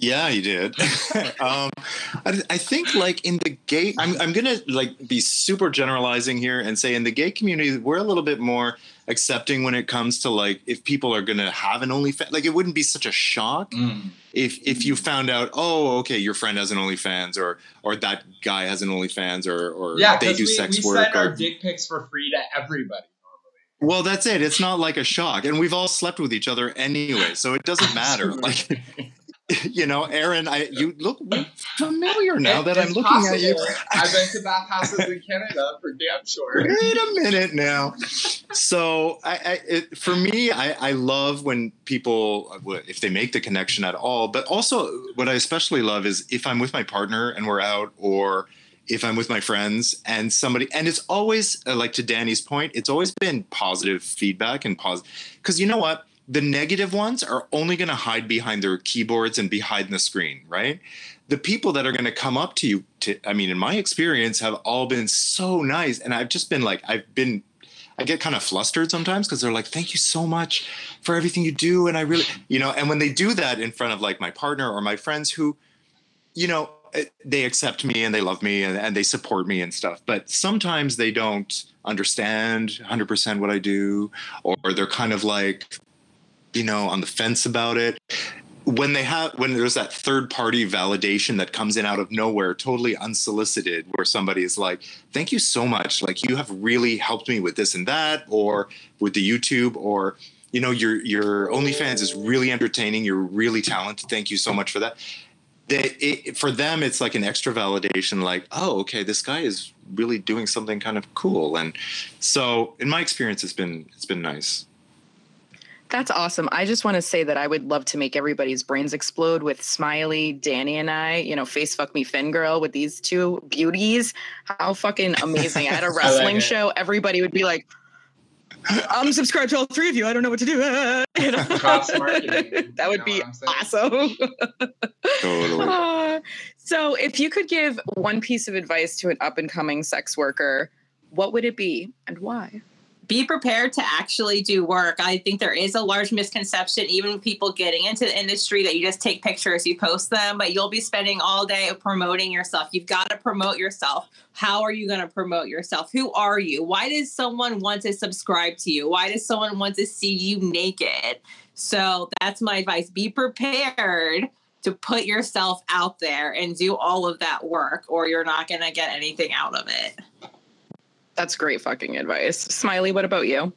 Yeah, you did. [LAUGHS] um, I, I, think like in the gay, I'm, I'm gonna like be super generalizing here and say in the gay community, we're a little bit more accepting when it comes to like if people are gonna have an OnlyFans. Like it wouldn't be such a shock mm. if if you found out, oh, okay, your friend has an OnlyFans or or that guy has an OnlyFans or or yeah, they do we, sex we work. send our dick pics for free to everybody. Well, that's it. It's not like a shock, and we've all slept with each other anyway, so it doesn't [LAUGHS] matter. like [LAUGHS] you know, Aaron, I you look familiar now that I'm looking possible. at you. I've been to bathhouses in Canada for damn sure. [LAUGHS] Wait a minute now. So, I, I it, for me, I, I love when people if they make the connection at all. But also, what I especially love is if I'm with my partner and we're out, or if I'm with my friends and somebody, and it's always uh, like to Dani's point, it's always been positive feedback and positive because you know what the negative ones are only going to hide behind their keyboards and behind the screen, right? The people that are going to come up to you, to, I mean, in my experience, have all been so nice. And I've just been like, I've been, I get kind of flustered sometimes because they're like, thank you so much for everything you do. And I really, you know, and when they do that in front of like my partner or my friends who, you know, eh, they accept me and they love me and, and they support me and stuff. But sometimes they don't understand 100% what I do, or they're kind of like, you know, on the fence about it. When they have when there's that third party validation that comes in out of nowhere, totally unsolicited, where somebody is like, Thank you so much. Like you have really helped me with this and that, or with the YouTube, or you know, your your OnlyFans is really entertaining. You're really talented. Thank you so much for that. They, it, for them, it's like an extra validation. Like, oh, okay, this guy is really doing something kind of cool. And so, in my experience, it's been it's been nice. That's awesome. I just want to say that I would love to make everybody's brains explode with Smilee, Dani, and I, you know, face fuck me Fingirl with these two beauties. How fucking amazing. At a [LAUGHS] wrestling like show, everybody would be like, I'm subscribed to all three of you. I don't know what to do. [LAUGHS] you know? [LAUGHS] that would be awesome. totally. Uh, so, if you could give one piece of advice to an up and coming sex worker, what would it be and why? Be prepared to actually do work. I think there is a large misconception, even with people getting into the industry, that you just take pictures, you post them, but you'll be spending all day promoting yourself. You've got to promote yourself. How are you going to promote yourself? Who are you? Why does someone want to subscribe to you? Why does someone want to see you naked? So that's my advice. Be prepared to put yourself out there and do all of that work, or you're not going to get anything out of it. That's great fucking advice. Smilee, what about you?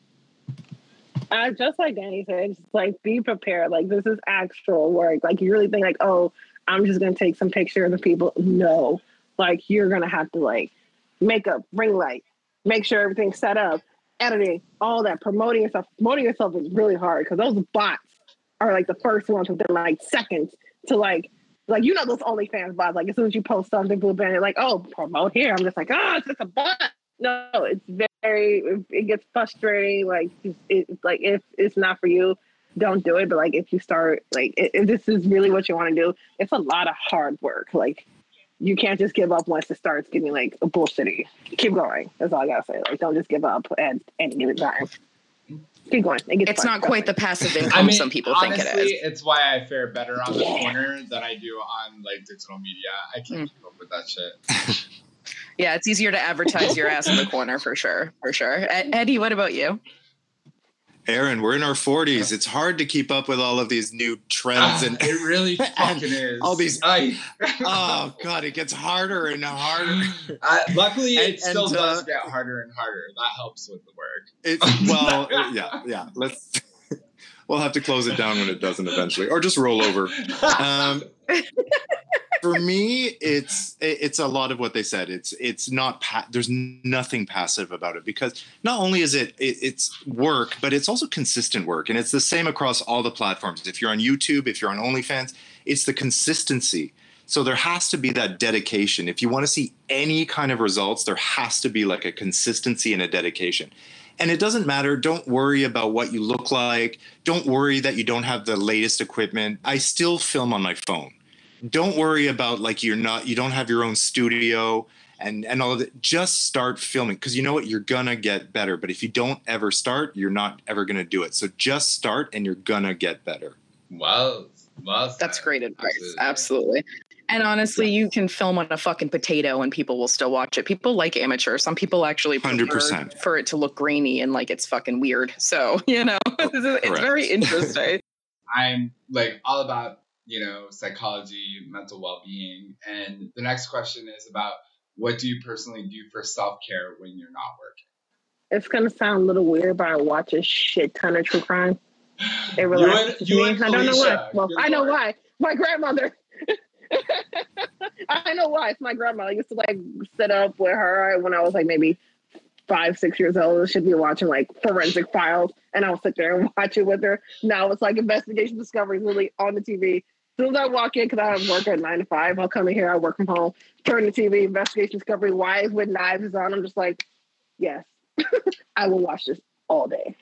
Uh, just like Dani said, just like be prepared. Like this is actual work. Like you really think like, oh, I'm just gonna take some pictures of the people. No, like you're gonna have to like makeup, ring light, make sure everything's set up, editing, all that, promoting yourself. Promoting yourself is really hard because those bots are like the first ones within like seconds to like like you know those OnlyFans bots. Like as soon as you post something, blue banner, like oh promote here. I'm just like oh it's just a bot no, it's very it gets frustrating. Like it's like if it's not for you, don't do it. But like, if you start, like, if, if this is really what you want to do, it's a lot of hard work. Like, you can't just give up once it starts getting like a bullshitty. Keep going. That's all I gotta say. Like, don't just give up at any given time. Keep going. It It's fun, not quite the passive [LAUGHS] income I mean, some people honestly, think it is. it's why I fare better on the corner than I do on like digital media. I can't Mm. keep up with that shit. [LAUGHS] Yeah, it's easier to advertise your ass in the corner for sure. For sure. Eddie, what about you? Aaron, we're in our 40s. It's hard to keep up with all of these new trends Ah, and it really [LAUGHS] and fucking is. all these- I, oh god, it gets harder and harder. I- luckily, And- it still and, does uh, get harder and harder. That helps with the work. It, well, yeah, yeah. Let's. We'll have to close it down when it doesn't eventually, or just roll over. Um, [LAUGHS] for me, it's it's a lot of what they said. It's it's not pa- there's nothing passive about it because not only is it, it it's work, but it's also consistent work, and it's the same across all the platforms. If you're on YouTube, if you're on OnlyFans, it's the consistency. So there has to be that dedication. If you want to see any kind of results, there has to be like a consistency and a dedication. And it doesn't matter. Don't worry about what you look like. Don't worry that you don't have the latest equipment. I still film on my phone. Don't worry about like you're not you don't have your own studio and and all of that. Just start filming because you know what you're gonna get better. But if you don't ever start, you're not ever gonna do it. So just start and you're gonna get better. Wow, well, That's great advice. Absolutely. Absolutely. And honestly, you can film on a fucking potato and people will still watch it. People like amateur. Some people actually prefer 100%. for it to look grainy and like it's fucking weird. So, [LAUGHS] you know, it's, it's very interesting. [LAUGHS] I'm like all about you know psychology, mental well-being, and the next question is about what do you personally do for self-care when you're not working? It's gonna sound a little weird, but I watch a shit ton of true crime. It You relaxes and- you me. and I don't know why. Well, I know why. My grandmother. [LAUGHS] I know why. It's my grandma. I used to like sit up with her when I was like maybe five, six years old. She'd be watching like forensic files, and I'll sit there and [LAUGHS] watch it with her. Now it's like investigation discovery, literally on the TV. As soon as I walk in, because I have work at nine to five, I'll come in here. I work from home. Turn the TV, investigation discovery. Wives with knives is on. I'm just like, yes, [LAUGHS] I will watch this all day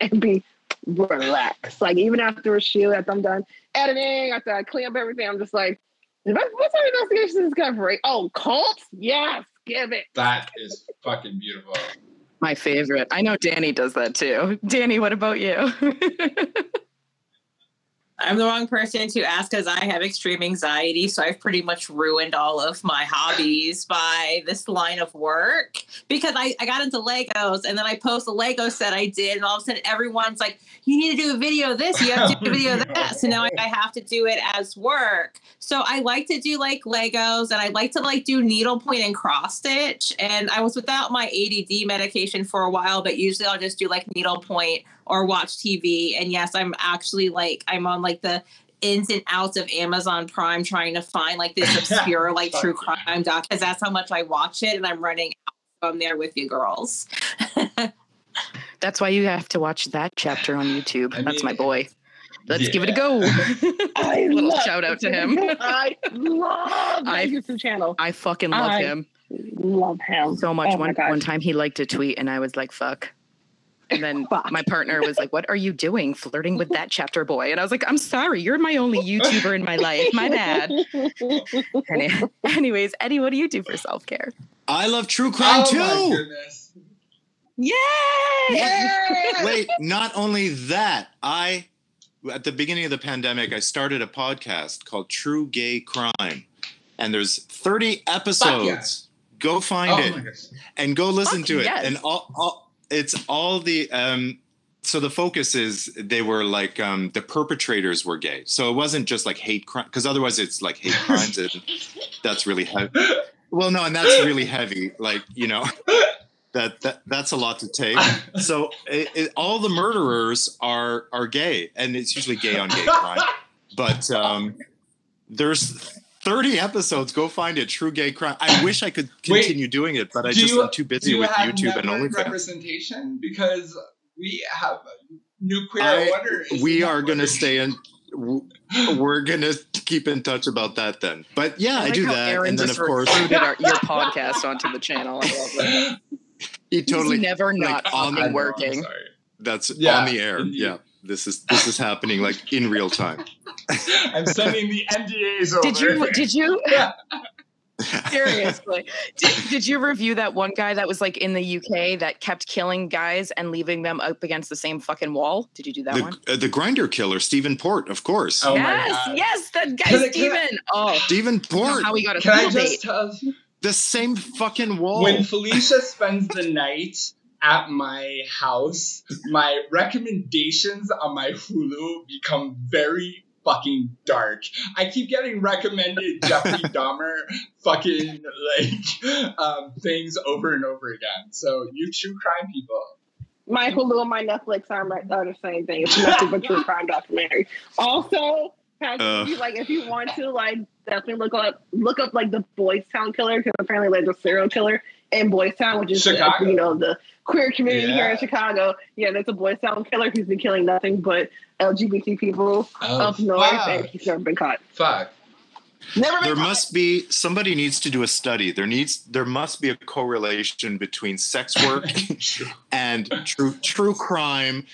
and be relaxed. Like even after a shoot, after I'm done editing, after I clean up everything, I'm just like, what's our investigation discovery? Oh, cults? Yes, give it. That is fucking beautiful. My favorite. I know Dani does that too. Dani, what about you? [LAUGHS] I'm the wrong person to ask because I have extreme anxiety. So I've pretty much ruined all of my hobbies by this line of work because I, I got into Legos and then I post a Lego set I did, and all of a sudden everyone's like, You need to do a video of this, you have to do a video of [LAUGHS] that. So now I, I have to do it as work. So I like to do like Legos and I like to like do needlepoint and cross stitch. And I was without my ADD medication for a while, but usually I'll just do like needlepoint or watch TV. And yes, I'm actually like I'm on like the ins and outs of Amazon Prime trying to find like this [LAUGHS] obscure like Fuck true yeah. crime doc because that's how much I watch it and I'm running out. So I'm there with you girls. [LAUGHS] That's why you have to watch that chapter on YouTube. I That's mean, my boy. Let's give it a go. [LAUGHS] I Little love- shout out to him. I love I- YouTube channel. I fucking love I- him Love him so much. Oh my one gosh. one time he liked a tweet and I was like, fuck. And then [LAUGHS] Fuck. my partner was like, What are you doing? Flirting with that chapter boy. And I was like, I'm sorry, you're my only YouTuber in my life. My bad. [LAUGHS] Any- Anyways, Eddie, what do you do for self care? I love true crime oh too. goodness. Yay! Wait, not only that, I at the beginning of the pandemic, I started a podcast called True Gay Crime, and there's 30 episodes. Go find Oh it and go listen Fuck to it. yes. And all, all it's all the um. So the focus is they were like um, the perpetrators were gay. So it wasn't just like hate crime because otherwise it's like hate crimes and that's really heavy. Well, no, and that's really heavy. Like you know, that that that's a lot to take so it, it, all the murderers are are gay and it's usually gay on gay crime but um there's 30 episodes go find it true gay crime i wish i could Wait, continue doing it but i just you- am too Do busy you with have youtube and network onlyfans representation because we have nuclear I- wonder. we are going to stay in we're going to keep in touch about that then but yeah i, like do how that Aaron and then of just course recruited our, your podcast onto the channel. I love that. he He's totally never not on the- fucking I know, I'm working. that's Yeah. on the air yeah This is this is happening like in real time. [LAUGHS] I'm sending the NDAs over. Did you? Did you? [LAUGHS] Seriously, did, did you review that one guy that was like in the UK that kept killing guys and leaving them up against the same fucking wall? Did you do that one? The, uh, the Grindr killer, Stephen Port, of course. Oh my yes, God. yes, that guy Stephen. Can I- Oh, Stephen I don't know Port, how he got a Can I just date. tell the same fucking wall. When Felicia spends the night at my house, my recommendations on my Hulu become very fucking dark. I keep getting recommended [LAUGHS] Jeffrey Dahmer fucking like um, things over and over again. So you true crime people. My Hulu and my Netflix are, my, are the same thing. It's nothing but true crime documentary. Also, Patrick, Uh. you, like if you want to, like definitely look up look up like the Boys Town killer because apparently like the serial killer in Boys Town, which is Chicago. you know the queer community here in Chicago. Yeah, there's a boy Town killer who's been killing nothing but LGBT people Oh, up north, fuck. and he's never been caught. Fuck. Never been there caught. must be somebody needs to do a study. There needs there must be a correlation between sex work [LAUGHS] and true true crime,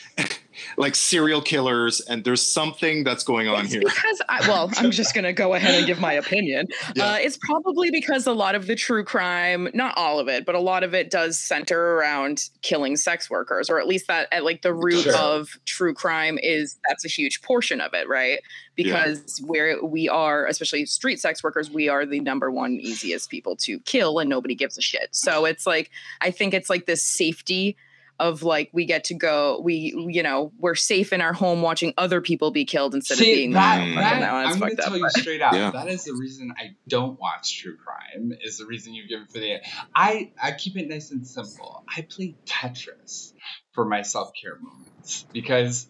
like serial killers, and there's something that's going on It's here. because I, well, I'm just gonna go ahead and give my opinion. [LAUGHS] Yeah. Uh, it's probably because a lot of the true crime, not all of it, but a lot of it does center around killing sex workers, or at least that at like the root Sure. of true crime is that's a huge portion of it, right? Because where we are, especially street sex workers, we are the number one easiest people to kill, and nobody gives a shit. So it's like I think it's like this safety of like we get to go we you know we're safe in our home watching other people be killed instead of being that, that no, it's I'm going to fucked up, tell you but- straight out. Yeah. That is the reason I don't watch true crime. Is the reason you've given for the. I I keep it nice and simple. I play Tetris for my self care moments because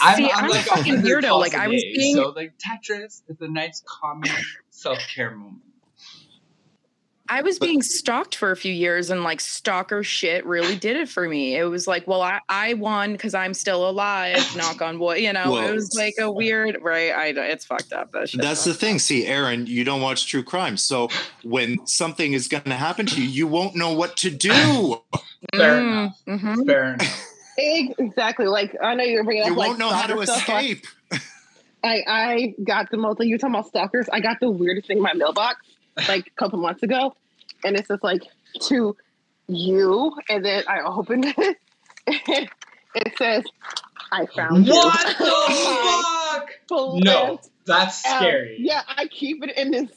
I'm, See, I'm I'm like a fucking weirdo. Like I was day, being so like Tetris is a nice common self care moment. I was being stalked for a few years and like stalker shit really did it for me. It was like, well, I, I won because I'm still alive, knock on wood. You know, Well, it was like a weird, right? I it's fucked up. That shit That's the fucked thing. See, Aaron, you don't watch true crime. So when something is going to happen to you, you won't know what to do. Fair Mm, enough. mhm. Fair enough. Exactly. Like I know you're bringing up You like won't know how to stuff, escape. [LAUGHS] I I got the most. You're talking about stalkers. I got the weirdest thing in my mailbox like a couple months ago, and it's just like to you, and then I opened it. and [LAUGHS] it says, "I found you." What [LAUGHS] the fuck? No, that's Um, scary. yeah, I keep it in this.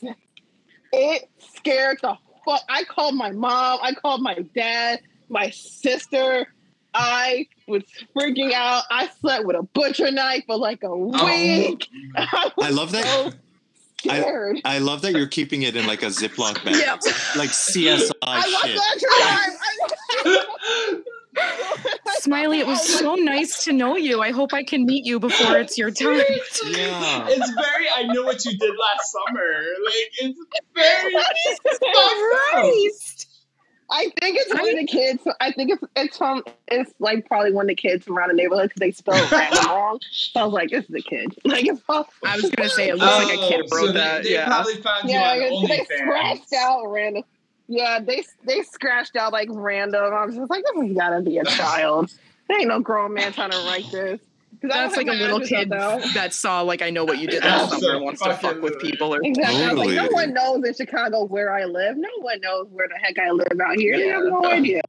It scared the fuck. I called my mom. I called my dad, my sister. I was freaking out. I slept with a butcher knife for like a Oh. week. [LAUGHS] I, I love that. so scared. I love that you're keeping it in like a Ziploc bag, Yep. like CSI I shit. watched that crime. Smilee, it was so nice to know you. I hope I can meet you before it's your [LAUGHS] time. Yeah. It's very. I know what you did last summer. Like it's very. [LAUGHS] Christ. I think it's one of the kids. I think it's it's from it's like probably one of the kids from around the neighborhood because they spelled random [LAUGHS] wrong. So I was like, this is a kid. [LAUGHS] Like it's possible. I was gonna say it looks like a kid Oh, wrote so that. They, they yeah. probably found Yeah, you on they scratched out random. Yeah, they they scratched out like random. I was just like, this has gotta be a [LAUGHS] child. There ain't no grown man trying to write this. 'Cause That's like a little kid out. that saw like I know what you did last summer and wants to fuck with people or Exactly. I was like, no one knows in Chicago where I live. No one knows where the heck I live out here. They have no idea.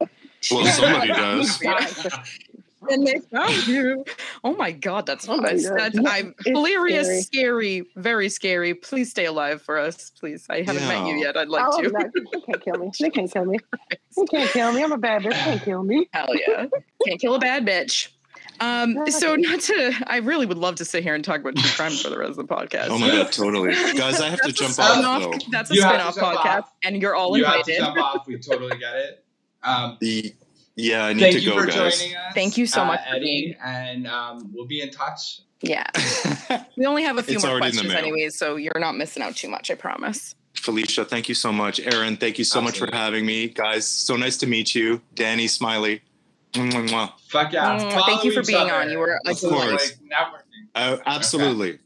Well, somebody [LAUGHS] does. [LAUGHS] and they found you. Oh my god, that's Oh my that's, God. that's Yeah, I'm it's hilarious, scary. very scary. Please stay alive for us, please. I haven't met you yet. I'd like oh, to. no, they can't kill me. They can't kill me. [LAUGHS] They can't kill me. I'm a bad bitch. They can't kill me. Hell yeah. Can't kill a bad bitch. Um, so not to I really would love to sit here and talk about true crime for the rest of the podcast. Oh my god, totally, guys! I have to jump spin-off- off though. That's a You spin-off podcast, off. and you're all You have to invited. jump off. We totally get it. Um, The yeah, I need thank to you go, for guys. joining us. Thank you so uh, much for Eddie, being- and um, we'll be in touch. Yeah. [LAUGHS] We only have a few It's more already in the questions mail. anyways, so you're not missing out too much, I promise. Felicia, thank you so much. Aaron, thank you so much for having me, guys. So nice to meet you, Dani, Smilee. Mwah, mwah. Fuck yeah! Mm, thank you for being other. on. You were a Of course. Like. Uh, absolutely.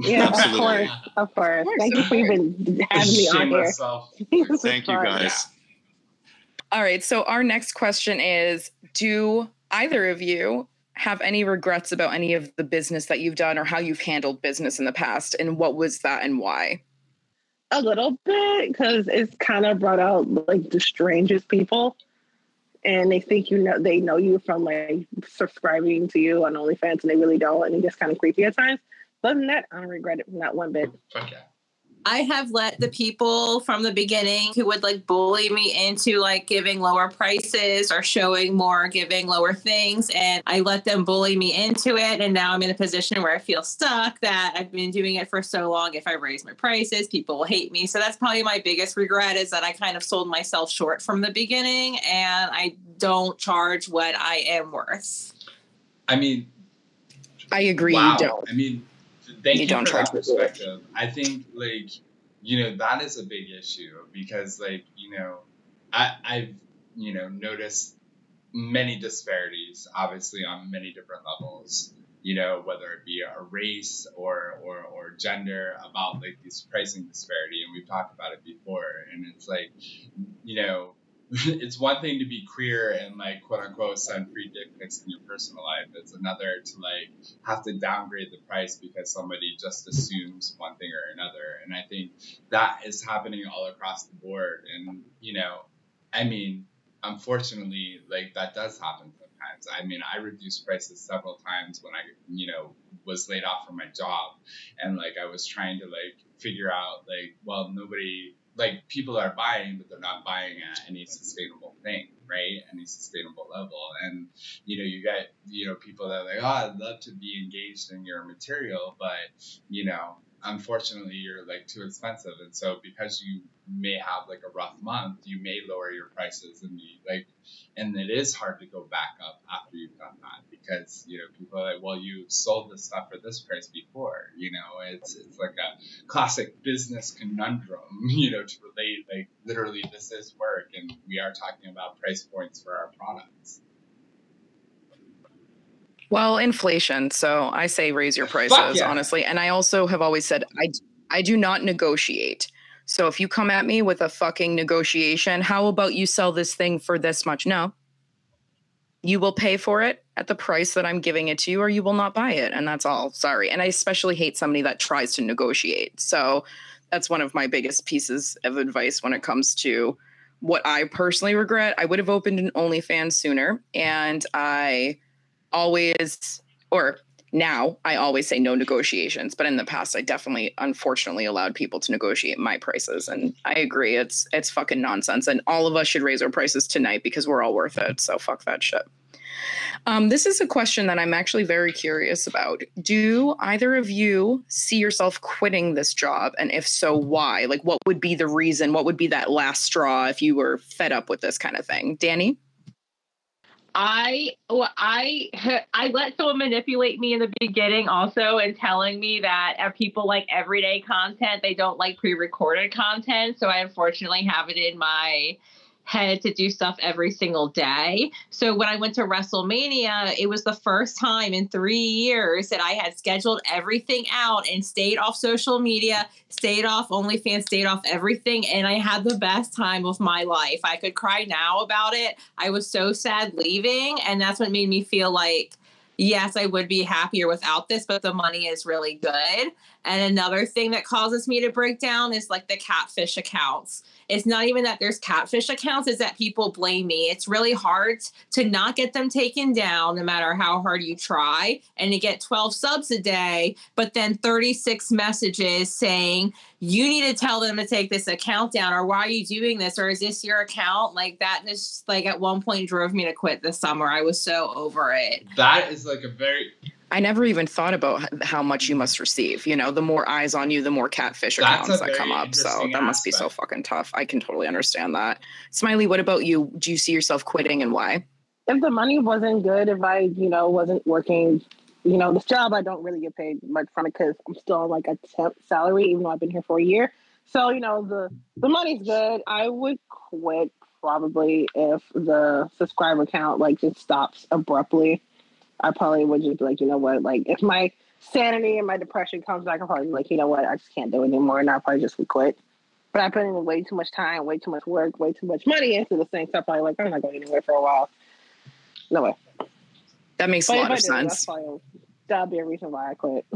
Yeah, of Absolutely. course. Of course. Thank you for even having me on here. myself. [LAUGHS] This Thank you, fun. guys. All right. So our next question is: Do either of you have any regrets about any of the business that you've done or how you've handled business in the past? And what was that and why? A little bit, because it's kind of brought out like the strangest people. And they think you know they know you from like subscribing to you on OnlyFans and they really don't, and it gets kind of creepy at times. But other than that, I don't regret it not one bit. Yeah. I have let the people from the beginning who would like bully me into like giving lower prices or showing more, giving lower things. And I let them bully me into it. And now I'm in a position where I feel stuck that I've been doing it for so long. If I raise my prices, people will hate me. So that's probably my biggest regret is that I kind of sold myself short from the beginning and I don't charge what I am worth. I mean, I agree. wow. You don't. I mean, thank You you, don't charge perspective. I think like you know that is a big issue because like you know I I've you know noticed many disparities obviously on many different levels you know whether it be a race or or or gender about like this pricing disparity and we've talked about it before and it's like you know [LAUGHS] it's one thing to be queer and like quote unquote send free dick pics in your personal life. It's another to like have to downgrade the price because somebody just assumes one thing or another. And I think that is happening all across the board. And you know, I mean, unfortunately, like that does happen sometimes. I mean, I reduced prices several times when I, you know, was laid off from my job, and like I was trying to like figure out like, well, nobody like people are buying, but they're not buying at any sustainable thing, right? Any sustainable level. And you know, you get you know people that are like, oh, I'd love to be engaged in your material, but you know, unfortunately, you're like too expensive. And so because you may have like a rough month, you may lower your prices and be like, and it is hard to go back up after you've done that because you know people are like, well, you sold this stuff for this price before. You know, it's it's like a classic business conundrum. [LAUGHS] You know, to relate like literally this is work, and we are talking about price points for our products. Well, inflation. So I say raise your prices, yeah. honestly. And I also have always said I I do not negotiate. So if you come at me with a fucking negotiation, how about you sell this thing for this much? No. You will pay for it at the price that I'm giving it to you, or you will not buy it. And that's all. Sorry. And I especially hate somebody that tries to negotiate. So that's one of my biggest pieces of advice when it comes to what I personally regret. I would have opened an OnlyFans sooner. And I always or now I always say no negotiations, but in the past I definitely unfortunately allowed people to negotiate my prices and I agree it's it's fucking nonsense and all of us should raise our prices tonight because we're all worth it. So fuck that shit. Um, this is a question that I'm actually very curious about. Do either of you see yourself quitting this job? And if so, why? Like, what would be the reason? What would be that last straw if you were fed up with this kind of thing? Dani? I well, I [LAUGHS] I let someone manipulate me in the beginning also and telling me that people like everyday content, they don't like pre-recorded content. So I unfortunately have it in my head to do stuff every single day. So when I went to WrestleMania, it was the first time in three years that I had scheduled everything out and stayed off social media, stayed off OnlyFans, stayed off everything. And I had the best time of my life. I could cry now about it. I was so sad leaving. And that's what made me feel like, yes, I would be happier without this, but the money is really good. And another thing that causes me to break down is like the catfish accounts. It's not even that there's catfish accounts, it's that people blame me. It's really hard to not get them taken down no matter how hard you try and to get 12 subs a day, but then 36 messages saying, you need to tell them to take this account down or why are you doing this? or is this your account? Like that just like at one point drove me to quit this summer. I was so over it. That is like a very I never even thought about how much you must receive. You know, the more eyes on you, the more catfish That's accounts a that come up. So interesting that must be so fucking tough. I can totally understand that. Smilee, what about you? Do you see yourself quitting and why? if the money wasn't good, if I, you know, wasn't working, you know, this job, I don't really get paid much from it because I'm still on like a temp salary, even though I've been here for a year. So, you know, the the money's good. I would quit probably if the subscriber count like just stops abruptly. I probably would just be like, you know what, like if my sanity and my depression comes back, I'll probably like, you know what, I just can't do it anymore, and I probably just would quit. But I put in way too much time, way too much work, way too much money into this thing. So I'm probably like, I'm not going anywhere for a while. No way. That makes But a lot of do, sense. probably that'd be a reason why I quit.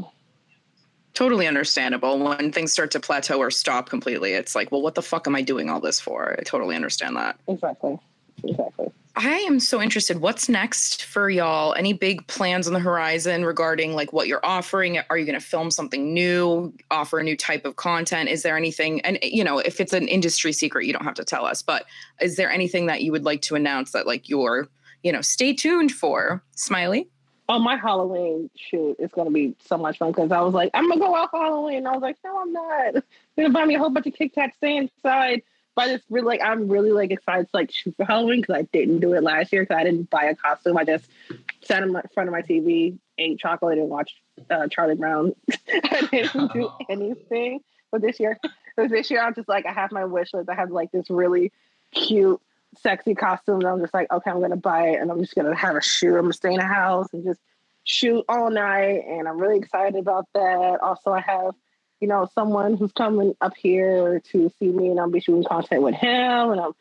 Totally understandable. When things start to plateau or stop completely, it's like, well, what the fuck am I doing all this for? I totally understand that. Exactly. Exactly. I am so interested. What's next for y'all? Any big plans on the horizon regarding like what you're offering? Are you going to film something new, offer a new type of content? Is there anything, and eh, you know, if it's an industry secret, you don't have to tell us, but is there anything that you would like to announce that like you're, you know, stay tuned for? Smilee? Oh, my Halloween shoot is gonna be so much fun because I was like, I'm gonna go out for Halloween. And I was like, no, I'm not. [LAUGHS] I'm gonna buy me a whole bunch of Kit Kats, stay inside. But it's really like I'm really like excited to like shoot for Halloween because I didn't do it last year because I didn't buy a costume. I just sat in my, front of my TV, ate chocolate, and watched uh, Charlie Brown. [LAUGHS] I didn't do [LAUGHS] anything. But this year, [LAUGHS] but this year I'm just like I have my wish list. I have like this really cute, sexy costume. And I'm just like, okay, I'm gonna buy it, and I'm just gonna have a shoot. I'm gonna stay in the house and just shoot all night, and I'm really excited about that. Also, I have you know, someone who's coming up here to see me and I'll be shooting content with him. And I'm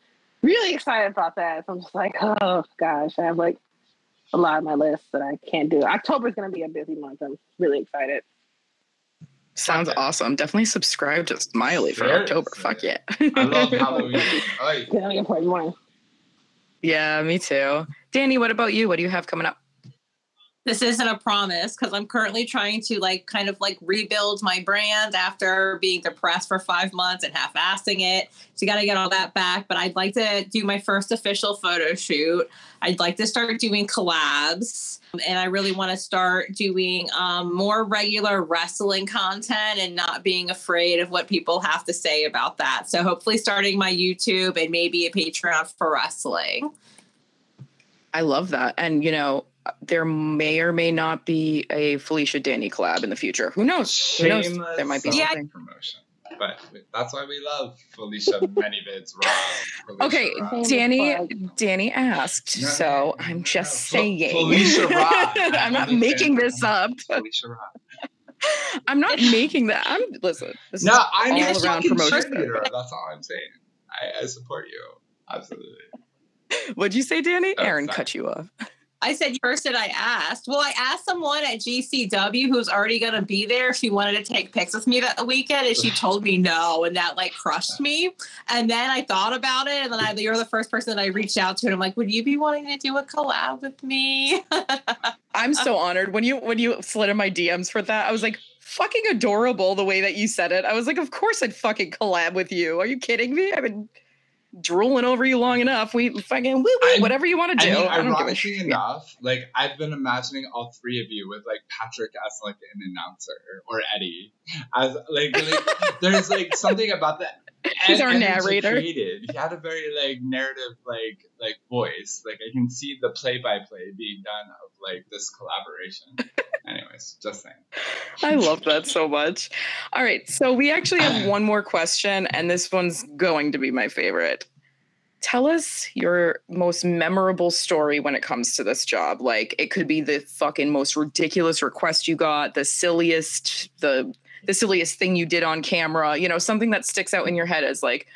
really excited about that. So I'm just like, oh gosh, I have like a lot on my list that I can't do. October is going to be a busy month. I'm really excited. Sounds Okay. awesome. Definitely subscribe to Smilee for Sure. October. Fuck yeah. I love Halloween. I like Get on your point more. yeah, me too. Dani, what about you? What do you have coming up? This isn't a promise because I'm currently trying to like kind of like rebuild my brand after being depressed for five months and half-assing it. So you got to get all that back. But I'd like to do my first official photo shoot. I'd like to start doing collabs, and I really want to start doing um, more regular wrestling content and not being afraid of what people have to say about that. So hopefully, starting my YouTube and maybe a Patreon for wrestling. I love that. And, you know, there may or may not be a Felicia Dani collab in the future. Who knows? Who knows? There might be Yeah. something. promotion. But that's why we love Felicia ManyVids Raw. Felicia Okay, Raw. Shameless Dani. Dani asked, No, so no, I'm no, just no. Fel- saying. Felicia Rock. [LAUGHS] I'm not making this up. Felicia Raw. I'm not making that. I'm listen. This No, is I'm your all around promotion. That's all I'm saying. I, I support you. Absolutely. What'd you say, Dani? Oh, Aaron sorry. cut you off. I said first that I asked. Well, I asked someone at GCW who's already going to be there if she wanted to take pics with me that weekend, and she told me no, and that like crushed me. And then I thought about it, and then I, you're the first person that I reached out to, and I'm like, would you be wanting to do a collab with me? [LAUGHS] I'm so honored when you when you slid in my DMs for that. I was like, fucking adorable the way that you said it. I was like, of course I'd fucking collab with you. Are you kidding me? I've been drooling over you long enough. We fucking woo woo, whatever you want to I do. mean, I don't give a ironically shit. enough, like I've been imagining all three of you with like Patrick as like an announcer or Eddie as like, like [LAUGHS] there's like something about that. [LAUGHS] He's our narrator. Created. He had a very like narrative like like voice. Like I can see the play by play being done of like this collaboration. [LAUGHS] Just saying. [LAUGHS] I love that so much. All right, so we actually have [SIGHS] one more question, and this one's going to be my favorite. Tell us your most memorable story when it comes to this job. Like it could be the fucking most ridiculous request you got, the silliest, the the silliest thing you did on camera, you know, something that sticks out in your head as like,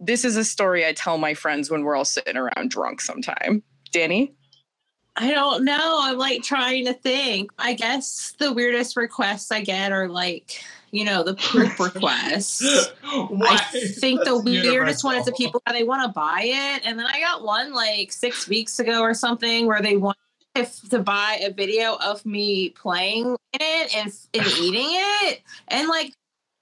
this is a story I tell my friends when we're all sitting around drunk sometime. Dani? I don't know. I'm like trying to think. I guess the weirdest requests I get are like, you know, the poop [LAUGHS] requests. I think the That's weirdest one is the people that they want to buy it. And then I got one like six weeks ago or something where they want if to buy a video of me playing it and, and eating it. And like,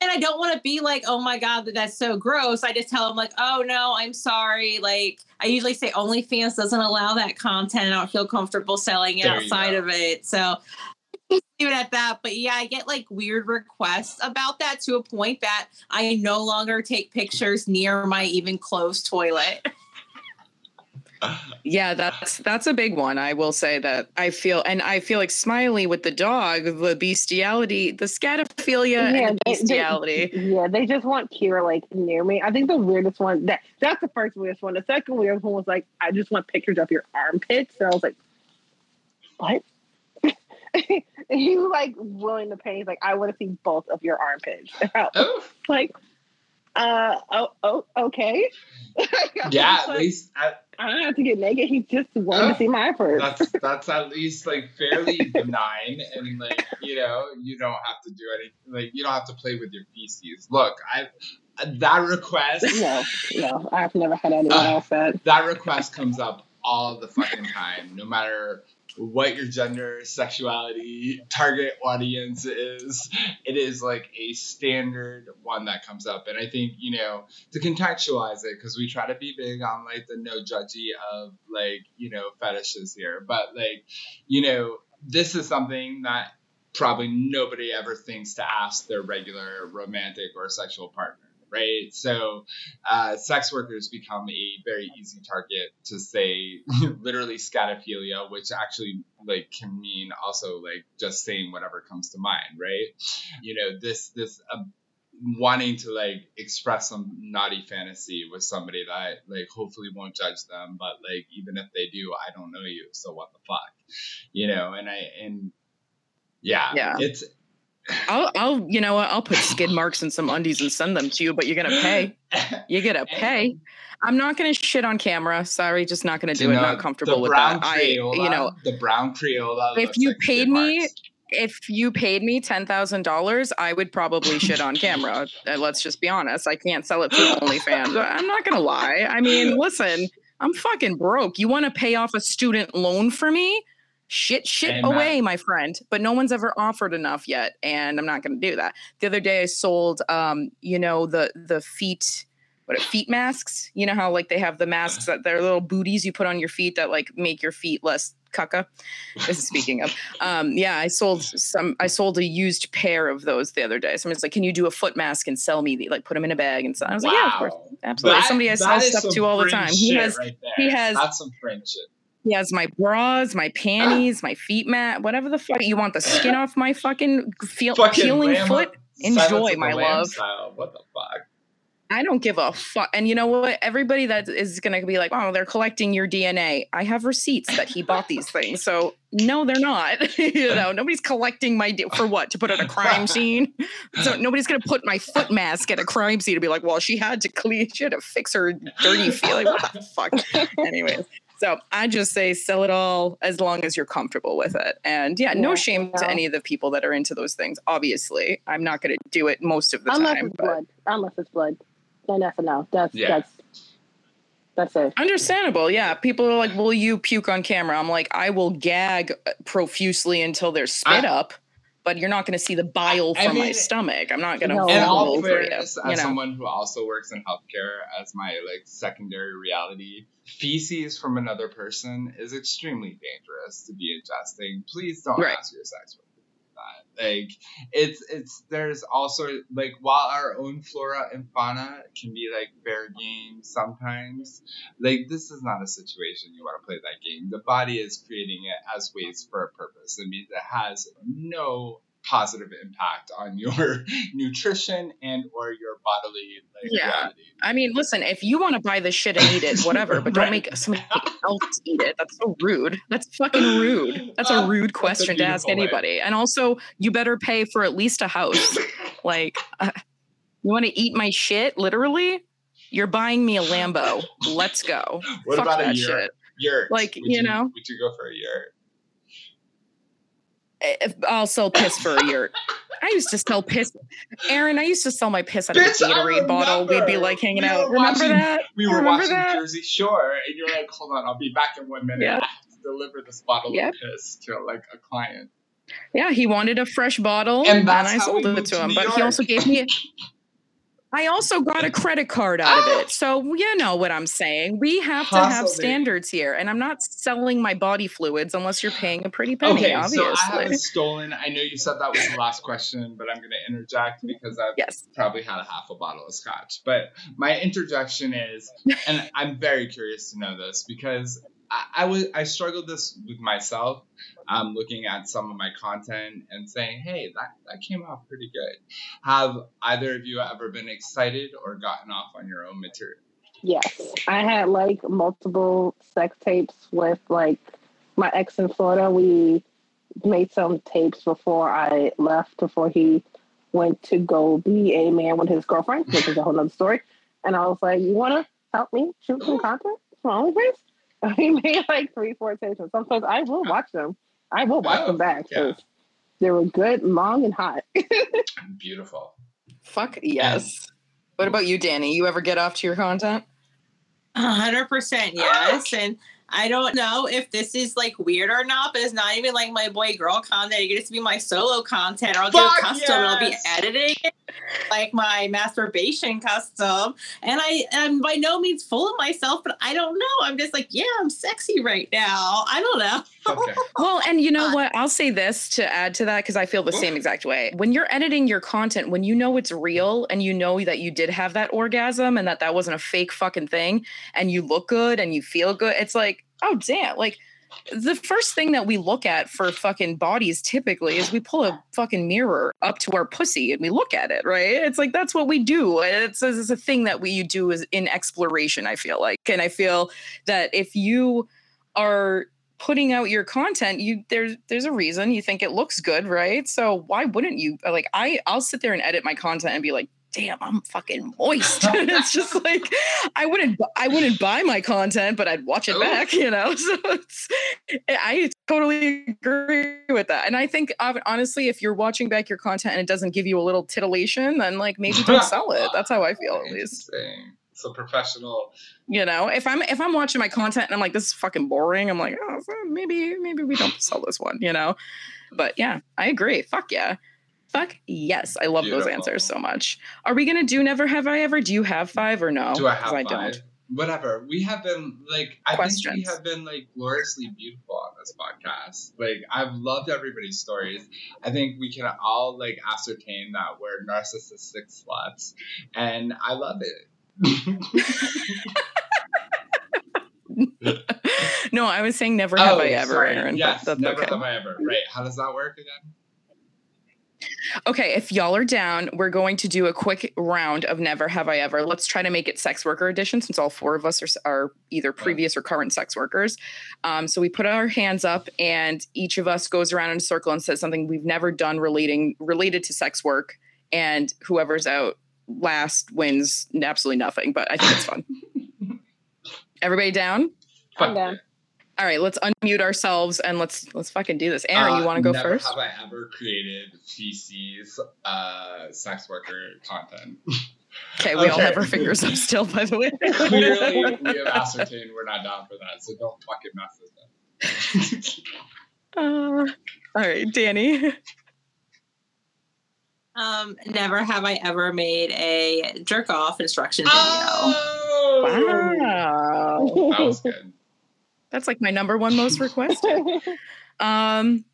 and I don't want to be like, oh my God, that's so gross. I just tell them like, oh no, I'm sorry. Like I usually say OnlyFans doesn't allow that content. And I don't feel comfortable selling it There outside of it. So it at that. But yeah, I get like weird requests about that to a point that I no longer take pictures near my even closed toilet. [LAUGHS] Yeah, that's that's a big one. I will say that I feel, and I feel like Smilee with the dog, the bestiality, the scatophilia, Yeah, and the they- they- bestiality. Yeah, they just want Kira like near me. I think the weirdest one that that's the first weirdest one. The second weirdest one was like, I just want pictures of your armpits. So I was like, what? [LAUGHS] and he was like willing to pay. He's like, I want to see both of your armpits. And I was Oh, like, Uh oh, oh okay. [LAUGHS] Yeah, at like, least at, I don't have to get naked. He just wanted to see my effort. that's that's at least like fairly [LAUGHS] benign and like you know you don't have to do anything like you don't have to play with your feces. Look, I that request No, no, I've never had anyone Uh, else that. that request comes up all the fucking time, no matter what your gender, sexuality, target audience is. It is like a standard one that comes up. And I think, you know, to contextualize it, because we try to be big on like the no judgy of like, you know, fetishes here. But like, you know, this is something that probably nobody ever thinks to ask their regular romantic or sexual partner. Right. So uh, sex workers become a very easy target to say [LAUGHS] literally scatophilia, which actually like can mean also like just saying whatever comes to mind, right? You know, this this uh, wanting to like express some naughty fantasy with somebody that like hopefully won't judge them, but like even if they do, I don't know you, so what the fuck, you know? And I and yeah, Yeah. it's I'll, I'll, you know what? I'll put skid [LAUGHS] marks in some undies and send them to you, but you're gonna pay. [LAUGHS] You're gonna pay. I'm not gonna shit on camera. Sorry, just not gonna do You it. know, Not comfortable with that. I, you know, the brown Crayola. If you like paid me- if you paid me ten thousand dollars, I would probably shit on camera. Uh, Let's just be honest. I can't sell it for OnlyFans. I'm not gonna lie. I mean, listen, I'm fucking broke. You want to pay off a student loan for me? Shit, shit Amen. away, my friend. But no one's ever offered enough yet, and I'm not gonna do that. The other day, I sold, um, you know, the the feet. What are feet masks? You know how like they have the masks that they're little booties you put on your feet that like make your feet less cucka. This is speaking of um yeah i sold some i sold a used pair of those the other day someone's like can you do a foot mask and sell me the like put them in a bag and so i was like yeah of course Wow. absolutely That- somebody i sell stuff to all the time he has right he has- That's some fringe shit. He has my bras my panties my feet mat whatever the fuck you want the skin off my fucking feel Fucking peeling lamb foot Enjoy, Silence of the my love. Style. What the fuck? I don't give a fuck. And you know what? Everybody that is going to be like, oh, they're collecting your DNA. I have receipts that he bought these things. So no, they're not. [LAUGHS] you know, nobody's collecting my D- for what to put at a crime [LAUGHS] scene. So nobody's going to put my foot mask at a crime scene to be like, well, she had to clean, she had to fix her dirty feeling. What the fuck? [LAUGHS] Anyways. So I just say sell it all as long as you're comfortable with it. And yeah, no Yeah, shame to any of the people that are into those things. Obviously, I'm not going to do it most of the Unless time. Unless it's but- blood. Unless it's blood. Then that's a no. That's Yeah. that's that's it. Understandable, yeah. People are like, "Will you puke on camera?" I'm like, "I will gag profusely until there's spit I- up, but you're not going to see the bile I from my mean- stomach. I'm not going to No. In Oh, all over you. fairness, You as know, someone who also works in healthcare as my like secondary reality, feces from another person is extremely dangerous to be ingesting. Please don't Right. ask your sex worker that. Like it's it's there's also like while our own flora and fauna can be like fair game sometimes, like this is not a situation you want to play that game. The body is creating it as waste for a purpose. It means it has no positive impact on [LAUGHS] your nutrition and or your bodily like Yeah. reality. I mean, listen, if you want to buy this shit and eat it, whatever, but don't make somebody else eat it. That's so rude. That's fucking rude. That's a [LAUGHS] rude that's a question to ask beautiful way. anybody. And also, you better pay for at least a house. [LAUGHS] like, uh, you want to eat my shit? Literally, you're buying me a Lambo. Let's go. What Fuck about a that year? shit. Yurt. Like, Would you know? would you go for a year? I'll sell piss for a year. I used to sell piss. Aaron, I used to sell my piss out of a Gatorade bottle. We'd be like hanging We out. Remember watching- that? We were Remember watching that? Jersey Shore, and you're like, "Hold on, I'll be back in one minute. Yep. I have to deliver this bottle Yep. of piss to like a client." Yeah, he wanted a fresh bottle, And and, I sold it to him. But he also gave me. I also got a credit card out of it, oh! so you know what I'm saying. We have to have standards here, and I'm not selling my body fluids unless you're paying a pretty penny. Okay, obviously, so I haven't stolen. I know you said that was the last question, but I'm going to interject mm-hmm. because I've yes. probably had a half a bottle of scotch. But my interjection is, [LAUGHS] and I'm very curious to know this because I, I was I struggled this with myself. Um, looking at some of my content and saying, "Hey, that that came out pretty good." Have either of you ever been excited or gotten off on your own material? Yes, I had like multiple sex tapes with like my ex in Florida. We made some tapes before I left, before he went to go be a man with his girlfriend, which is a whole other story. And I was like, You wanna help me shoot some content for OnlyFans? [LAUGHS] He made like three, four stations. Sometimes I will watch them. I will watch Oh, them back. yeah. 'cause They were good, long, and hot. [LAUGHS] Beautiful. Fuck yes. What about you, Dani? You ever get off to your content? A hundred percent ah! yes. And I don't know if this is like weird or not, but it's not even like my boy girl content. It gets to be my solo content, or I'll do a custom. and I'll be editing it, like my masturbation custom. And I am by no means full of myself, but I don't know. I'm just like, yeah, I'm sexy right now. I don't know. Okay. [LAUGHS] Well, and you know what? I'll say this to add to that because I feel the same exact way. When you're editing your content, when you know it's real and you know that you did have that orgasm and that that wasn't a fake fucking thing and you look good and you feel good, it's like, oh, damn. Like, the first thing that we look at for fucking bodies typically is we pull a fucking mirror up to our pussy and we look at it, right? It's like that's what we do. It's, it's a thing that we you do is in exploration, I feel like. And I feel that if you are putting out your content you there's there's a reason you think it looks good right? So why wouldn't you like i i'll sit there and edit my content and be like damn i'm fucking moist. [LAUGHS] It's just like i wouldn't i wouldn't buy my content but i'd watch it Ooh. back [LAUGHS] you know? So it's i totally agree with that. And i think uh, honestly if you're watching back your content and it doesn't give you a little titillation then like maybe don't [LAUGHS] sell it. That's how i feel at least Interesting. So professional. you know if i'm if i'm watching my content and i'm like this is fucking boring i'm like oh maybe maybe we don't sell this one you know but yeah i agree fuck yeah fuck yes i love those answers so much are we gonna do never have i ever do you have five or no Do I have five? Whatever. We have been like I think we have been like gloriously beautiful on this podcast. Like I've loved everybody's stories. I think we can all like ascertain that we're narcissistic sluts, and I love it. No i was saying never have Oh, i ever sorry. aaron Yes, that's never okay have I ever. Right. How does that work again? Okay, if y'all are down, we're going to do a quick round of Never Have I Ever. Let's try to make it sex worker edition since all four of us are, are either previous or current sex workers. Um, so we put our hands up, and each of us goes around in a circle and says something we've never done relating related to sex work. And whoever's out last wins absolutely nothing. But I think it's fun. [LAUGHS] Everybody down? I'm down. All right, let's unmute ourselves and let's let's fucking do this. Aaron, Uh, you want to go never first? Have I ever created feces uh, sex worker content? Okay, we all have our fingers up still, by the way. [LAUGHS] Clearly, we have ascertained we're not down for that, so don't fucking mess with it. [LAUGHS] Uh, all right, Dani. Um, never have I ever made a jerk off instruction video. oh! Wow. That was good. That's like my number one most requested. [LAUGHS] Um,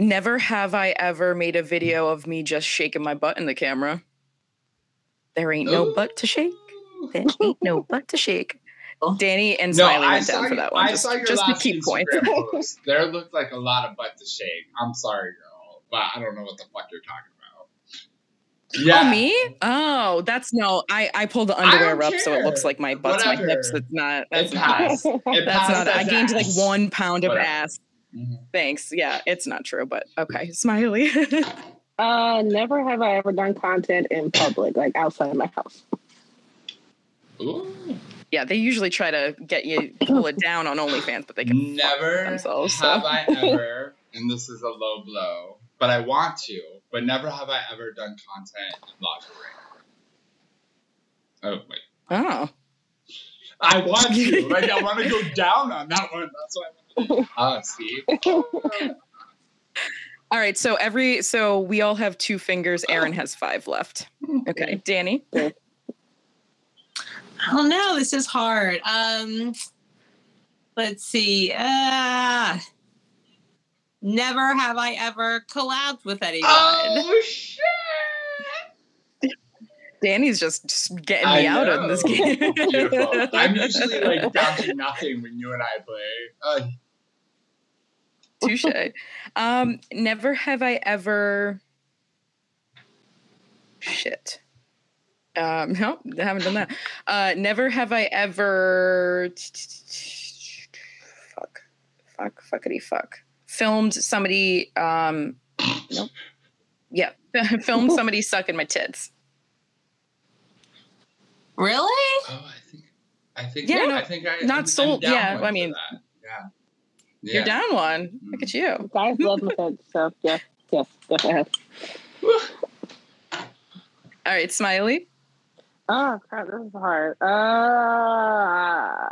never have I ever made a video of me just shaking my butt in the camera. There ain't no butt to shake. There ain't no butt to shake. Dani and No, Smilee I went saw, down for that one. I Just, saw your just to keep points. Instagram post. There looked like a lot of butt to shake. I'm sorry, girl, but I don't know what the fuck you're talking about. Yeah. Oh, me? Oh, that's no. I I pulled the underwear don't up, so it looks like my butt's my hips. Whatever. It's not. That's It not. passed. [LAUGHS] It That's not. I as gained like one pound of Whatever. ass. Mhm. Thanks. Yeah, it's not true, but okay. Smilee. [LAUGHS] uh, never have I ever done content in public, like outside of my house. Ooh. yeah, they usually try to get you pull it down on OnlyFans, but they can fuck Never themselves. So. have I [LAUGHS] ever, and this is a low blow, but I want to, but never have I ever done content in lingerie. Oh wait, Oh, I want to. [LAUGHS] Like I want to go down on that one. That's why. I'm [LAUGHS] Ah, see. [LAUGHS] all right. So every so we all have two fingers. Aaron has five left. Okay, Dani. I don't know. This is hard. Um, let's see. Uh, never have I ever collabed with anyone. Oh shit! Dani's just, just getting I me out of this game. [LAUGHS] Beautiful. I'm usually like [LAUGHS] down to nothing when you and I play. Uh, Touche. Um, never have I ever. Shit. Um, [LAUGHS] no, I haven't done that. Uh, never have I ever. Fuck. Fuck. Fuckity fuck. Filmed somebody. Um, nope. Yeah. [LAUGHS] filmed somebody sucking my tits. Really? Oh, I think, I think, Yeah, yeah, no, I think I not I'm- I'm sold- yeah, I mean, that. yeah, You're down one. Look at you. Guys love my tits, so yes, yes, yes, I have. All right, Smilee. Oh crap, this is hard. Uh,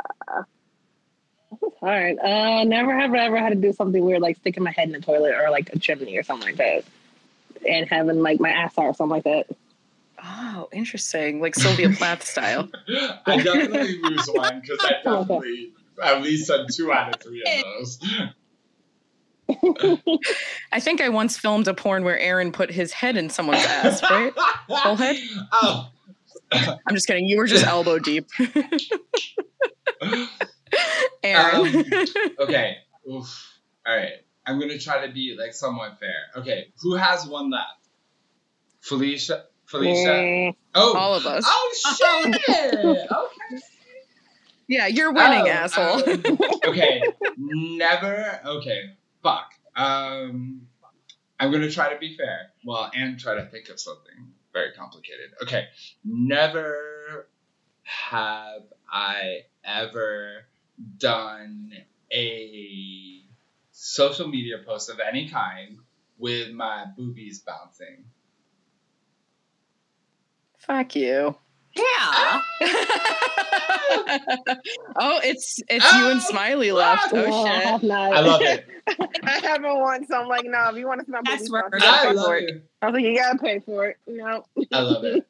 this hard. Uh, never have I ever had to do something weird like sticking my head in the toilet or like a chimney or something like that, and having like my ass out or something like that. Oh, interesting. Like Sylvia Plath style. [LAUGHS] I definitely lose one because I definitely at least done two out of three of those. [LAUGHS] I think I once filmed a porn where Aaron put his head in someone's ass, right? Full head? [LAUGHS] Oh, I'm just kidding. You were just elbow deep. [LAUGHS] Aaron. Um, [LAUGHS] okay. Oof. All right. I'm gonna try to be like somewhat fair. Okay. Who has one left? Felicia. Felicia. Mm, Oh. All of us. Oh shit. [LAUGHS] okay. Yeah, you're winning, Oh, asshole. um, okay. Never. Okay. Fuck. Um. I'm gonna try to be fair. Well, and try to think of something very complicated. Okay. Never have I ever done a social media post of any kind with my boobies bouncing. Fuck you. Yeah. [LAUGHS] oh, it's it's you and Oh, Smilee left. no, Oh I shit. Oh, have not. I love it. [LAUGHS] I haven't won, so I'm like, no. If you want to see my That's boobies, where- I pay love for it. it. I was like, you gotta pay for it. No, I love it.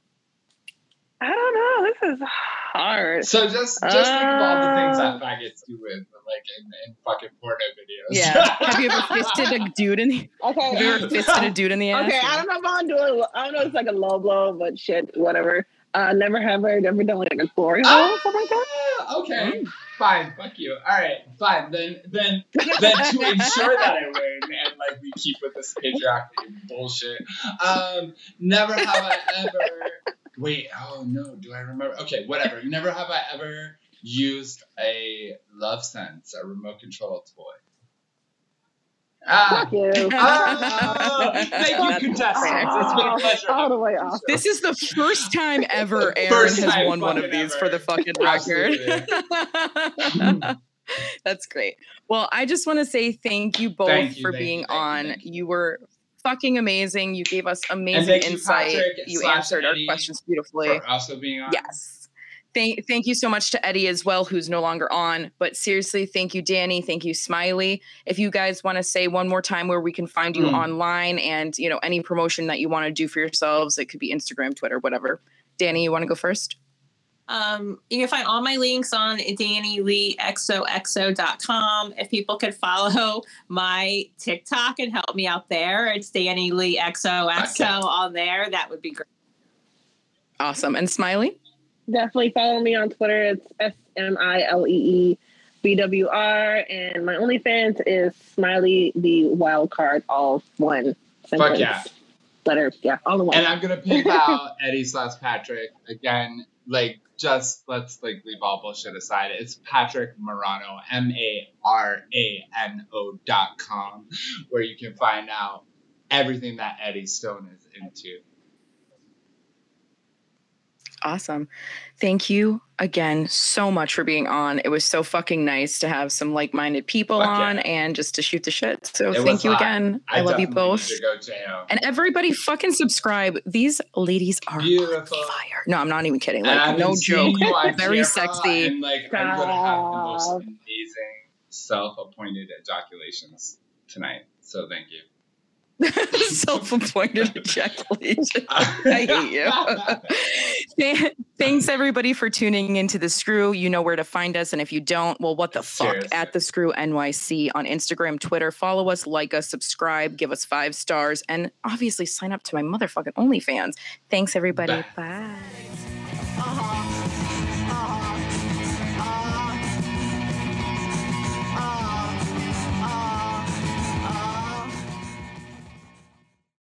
I don't know. This is hard. So just just think of all the things Uh, that faggots do with like in, in fucking porno videos. Yeah. [LAUGHS] Have you ever fisted a dude in the Okay. have you ever fisted a dude in the ass? Okay, I don't know if I'm doing. I don't know. if It's like a low blow, but shit, whatever. Uh, never have I ever done like a glory hole or something like that. Ah, okay, fine, fuck you. All right, fine. Then, then, then to ensure that I win and like we keep with this patriarchy bullshit. Um, never have I ever. Wait, oh no, do I remember? Okay, whatever. Never have I ever used a Lovense, a remote control toy. Ah. Fuck you. Ah, [LAUGHS] thank you, That's contestants. It's been a pleasure. All the way off. This is the first time ever Aaron First has time won one of these ever. for the fucking record. [LAUGHS] [LAUGHS] That's great. Well, I just want to say thank you both Thank you, for thank being you, on. you. You were fucking amazing. You gave us amazing you, insight. You slash answered our questions beautifully. Also being on. Yes. Thank, thank you so much to Eddie as well, who's no longer on. But seriously, thank you, Dani. Thank you, Smilee. If you guys want to say one more time where we can find you Mm. online and you know any promotion that you want to do for yourselves, it could be Instagram, Twitter, whatever. Dani, you want to go first? Um, you can find all my links on DaniLeighXOXO.com. If people could follow [LAUGHS] my TikTok and help me out there, it's Dani Leigh XOXO Okay. on there. That would be great. Awesome. And Smilee? Definitely follow me on Twitter. It's S M I L E E B W R, and my OnlyFans is Smilee the Wild Card, all one sentence. yeah. Letter, yeah, all in one. And I'm gonna pimp out Eddie slash Patrick again. Like, just let's like leave all bullshit aside. It's Patrick Marano, M A R A N O dot com, where you can find out everything that Eddie Stone is into. Awesome. Thank you again so much for being on. It was so fucking nice to have some like minded people Fuck on yeah. and just to shoot the shit. So It thank you hot. again. I, love you both. need to go jail. And everybody fucking subscribe. These ladies are Beautiful. fire. No, I'm not even kidding. Like, I've no joke. [LAUGHS] Very camera, sexy. And like, I'm gonna have the most amazing self-appointed ejaculations tonight. So thank you. [LAUGHS] Self-appointed ejaculation. I hate you. [LAUGHS] Thanks everybody for tuning into the Screw. You know where to find us, and if you don't, well, what the fuck? Seriously. At the Screw NYC on Instagram, Twitter. Follow us, like us, subscribe, give us five stars, and obviously sign up to my motherfucking OnlyFans. Thanks everybody. Bye. Bye. Uh-huh.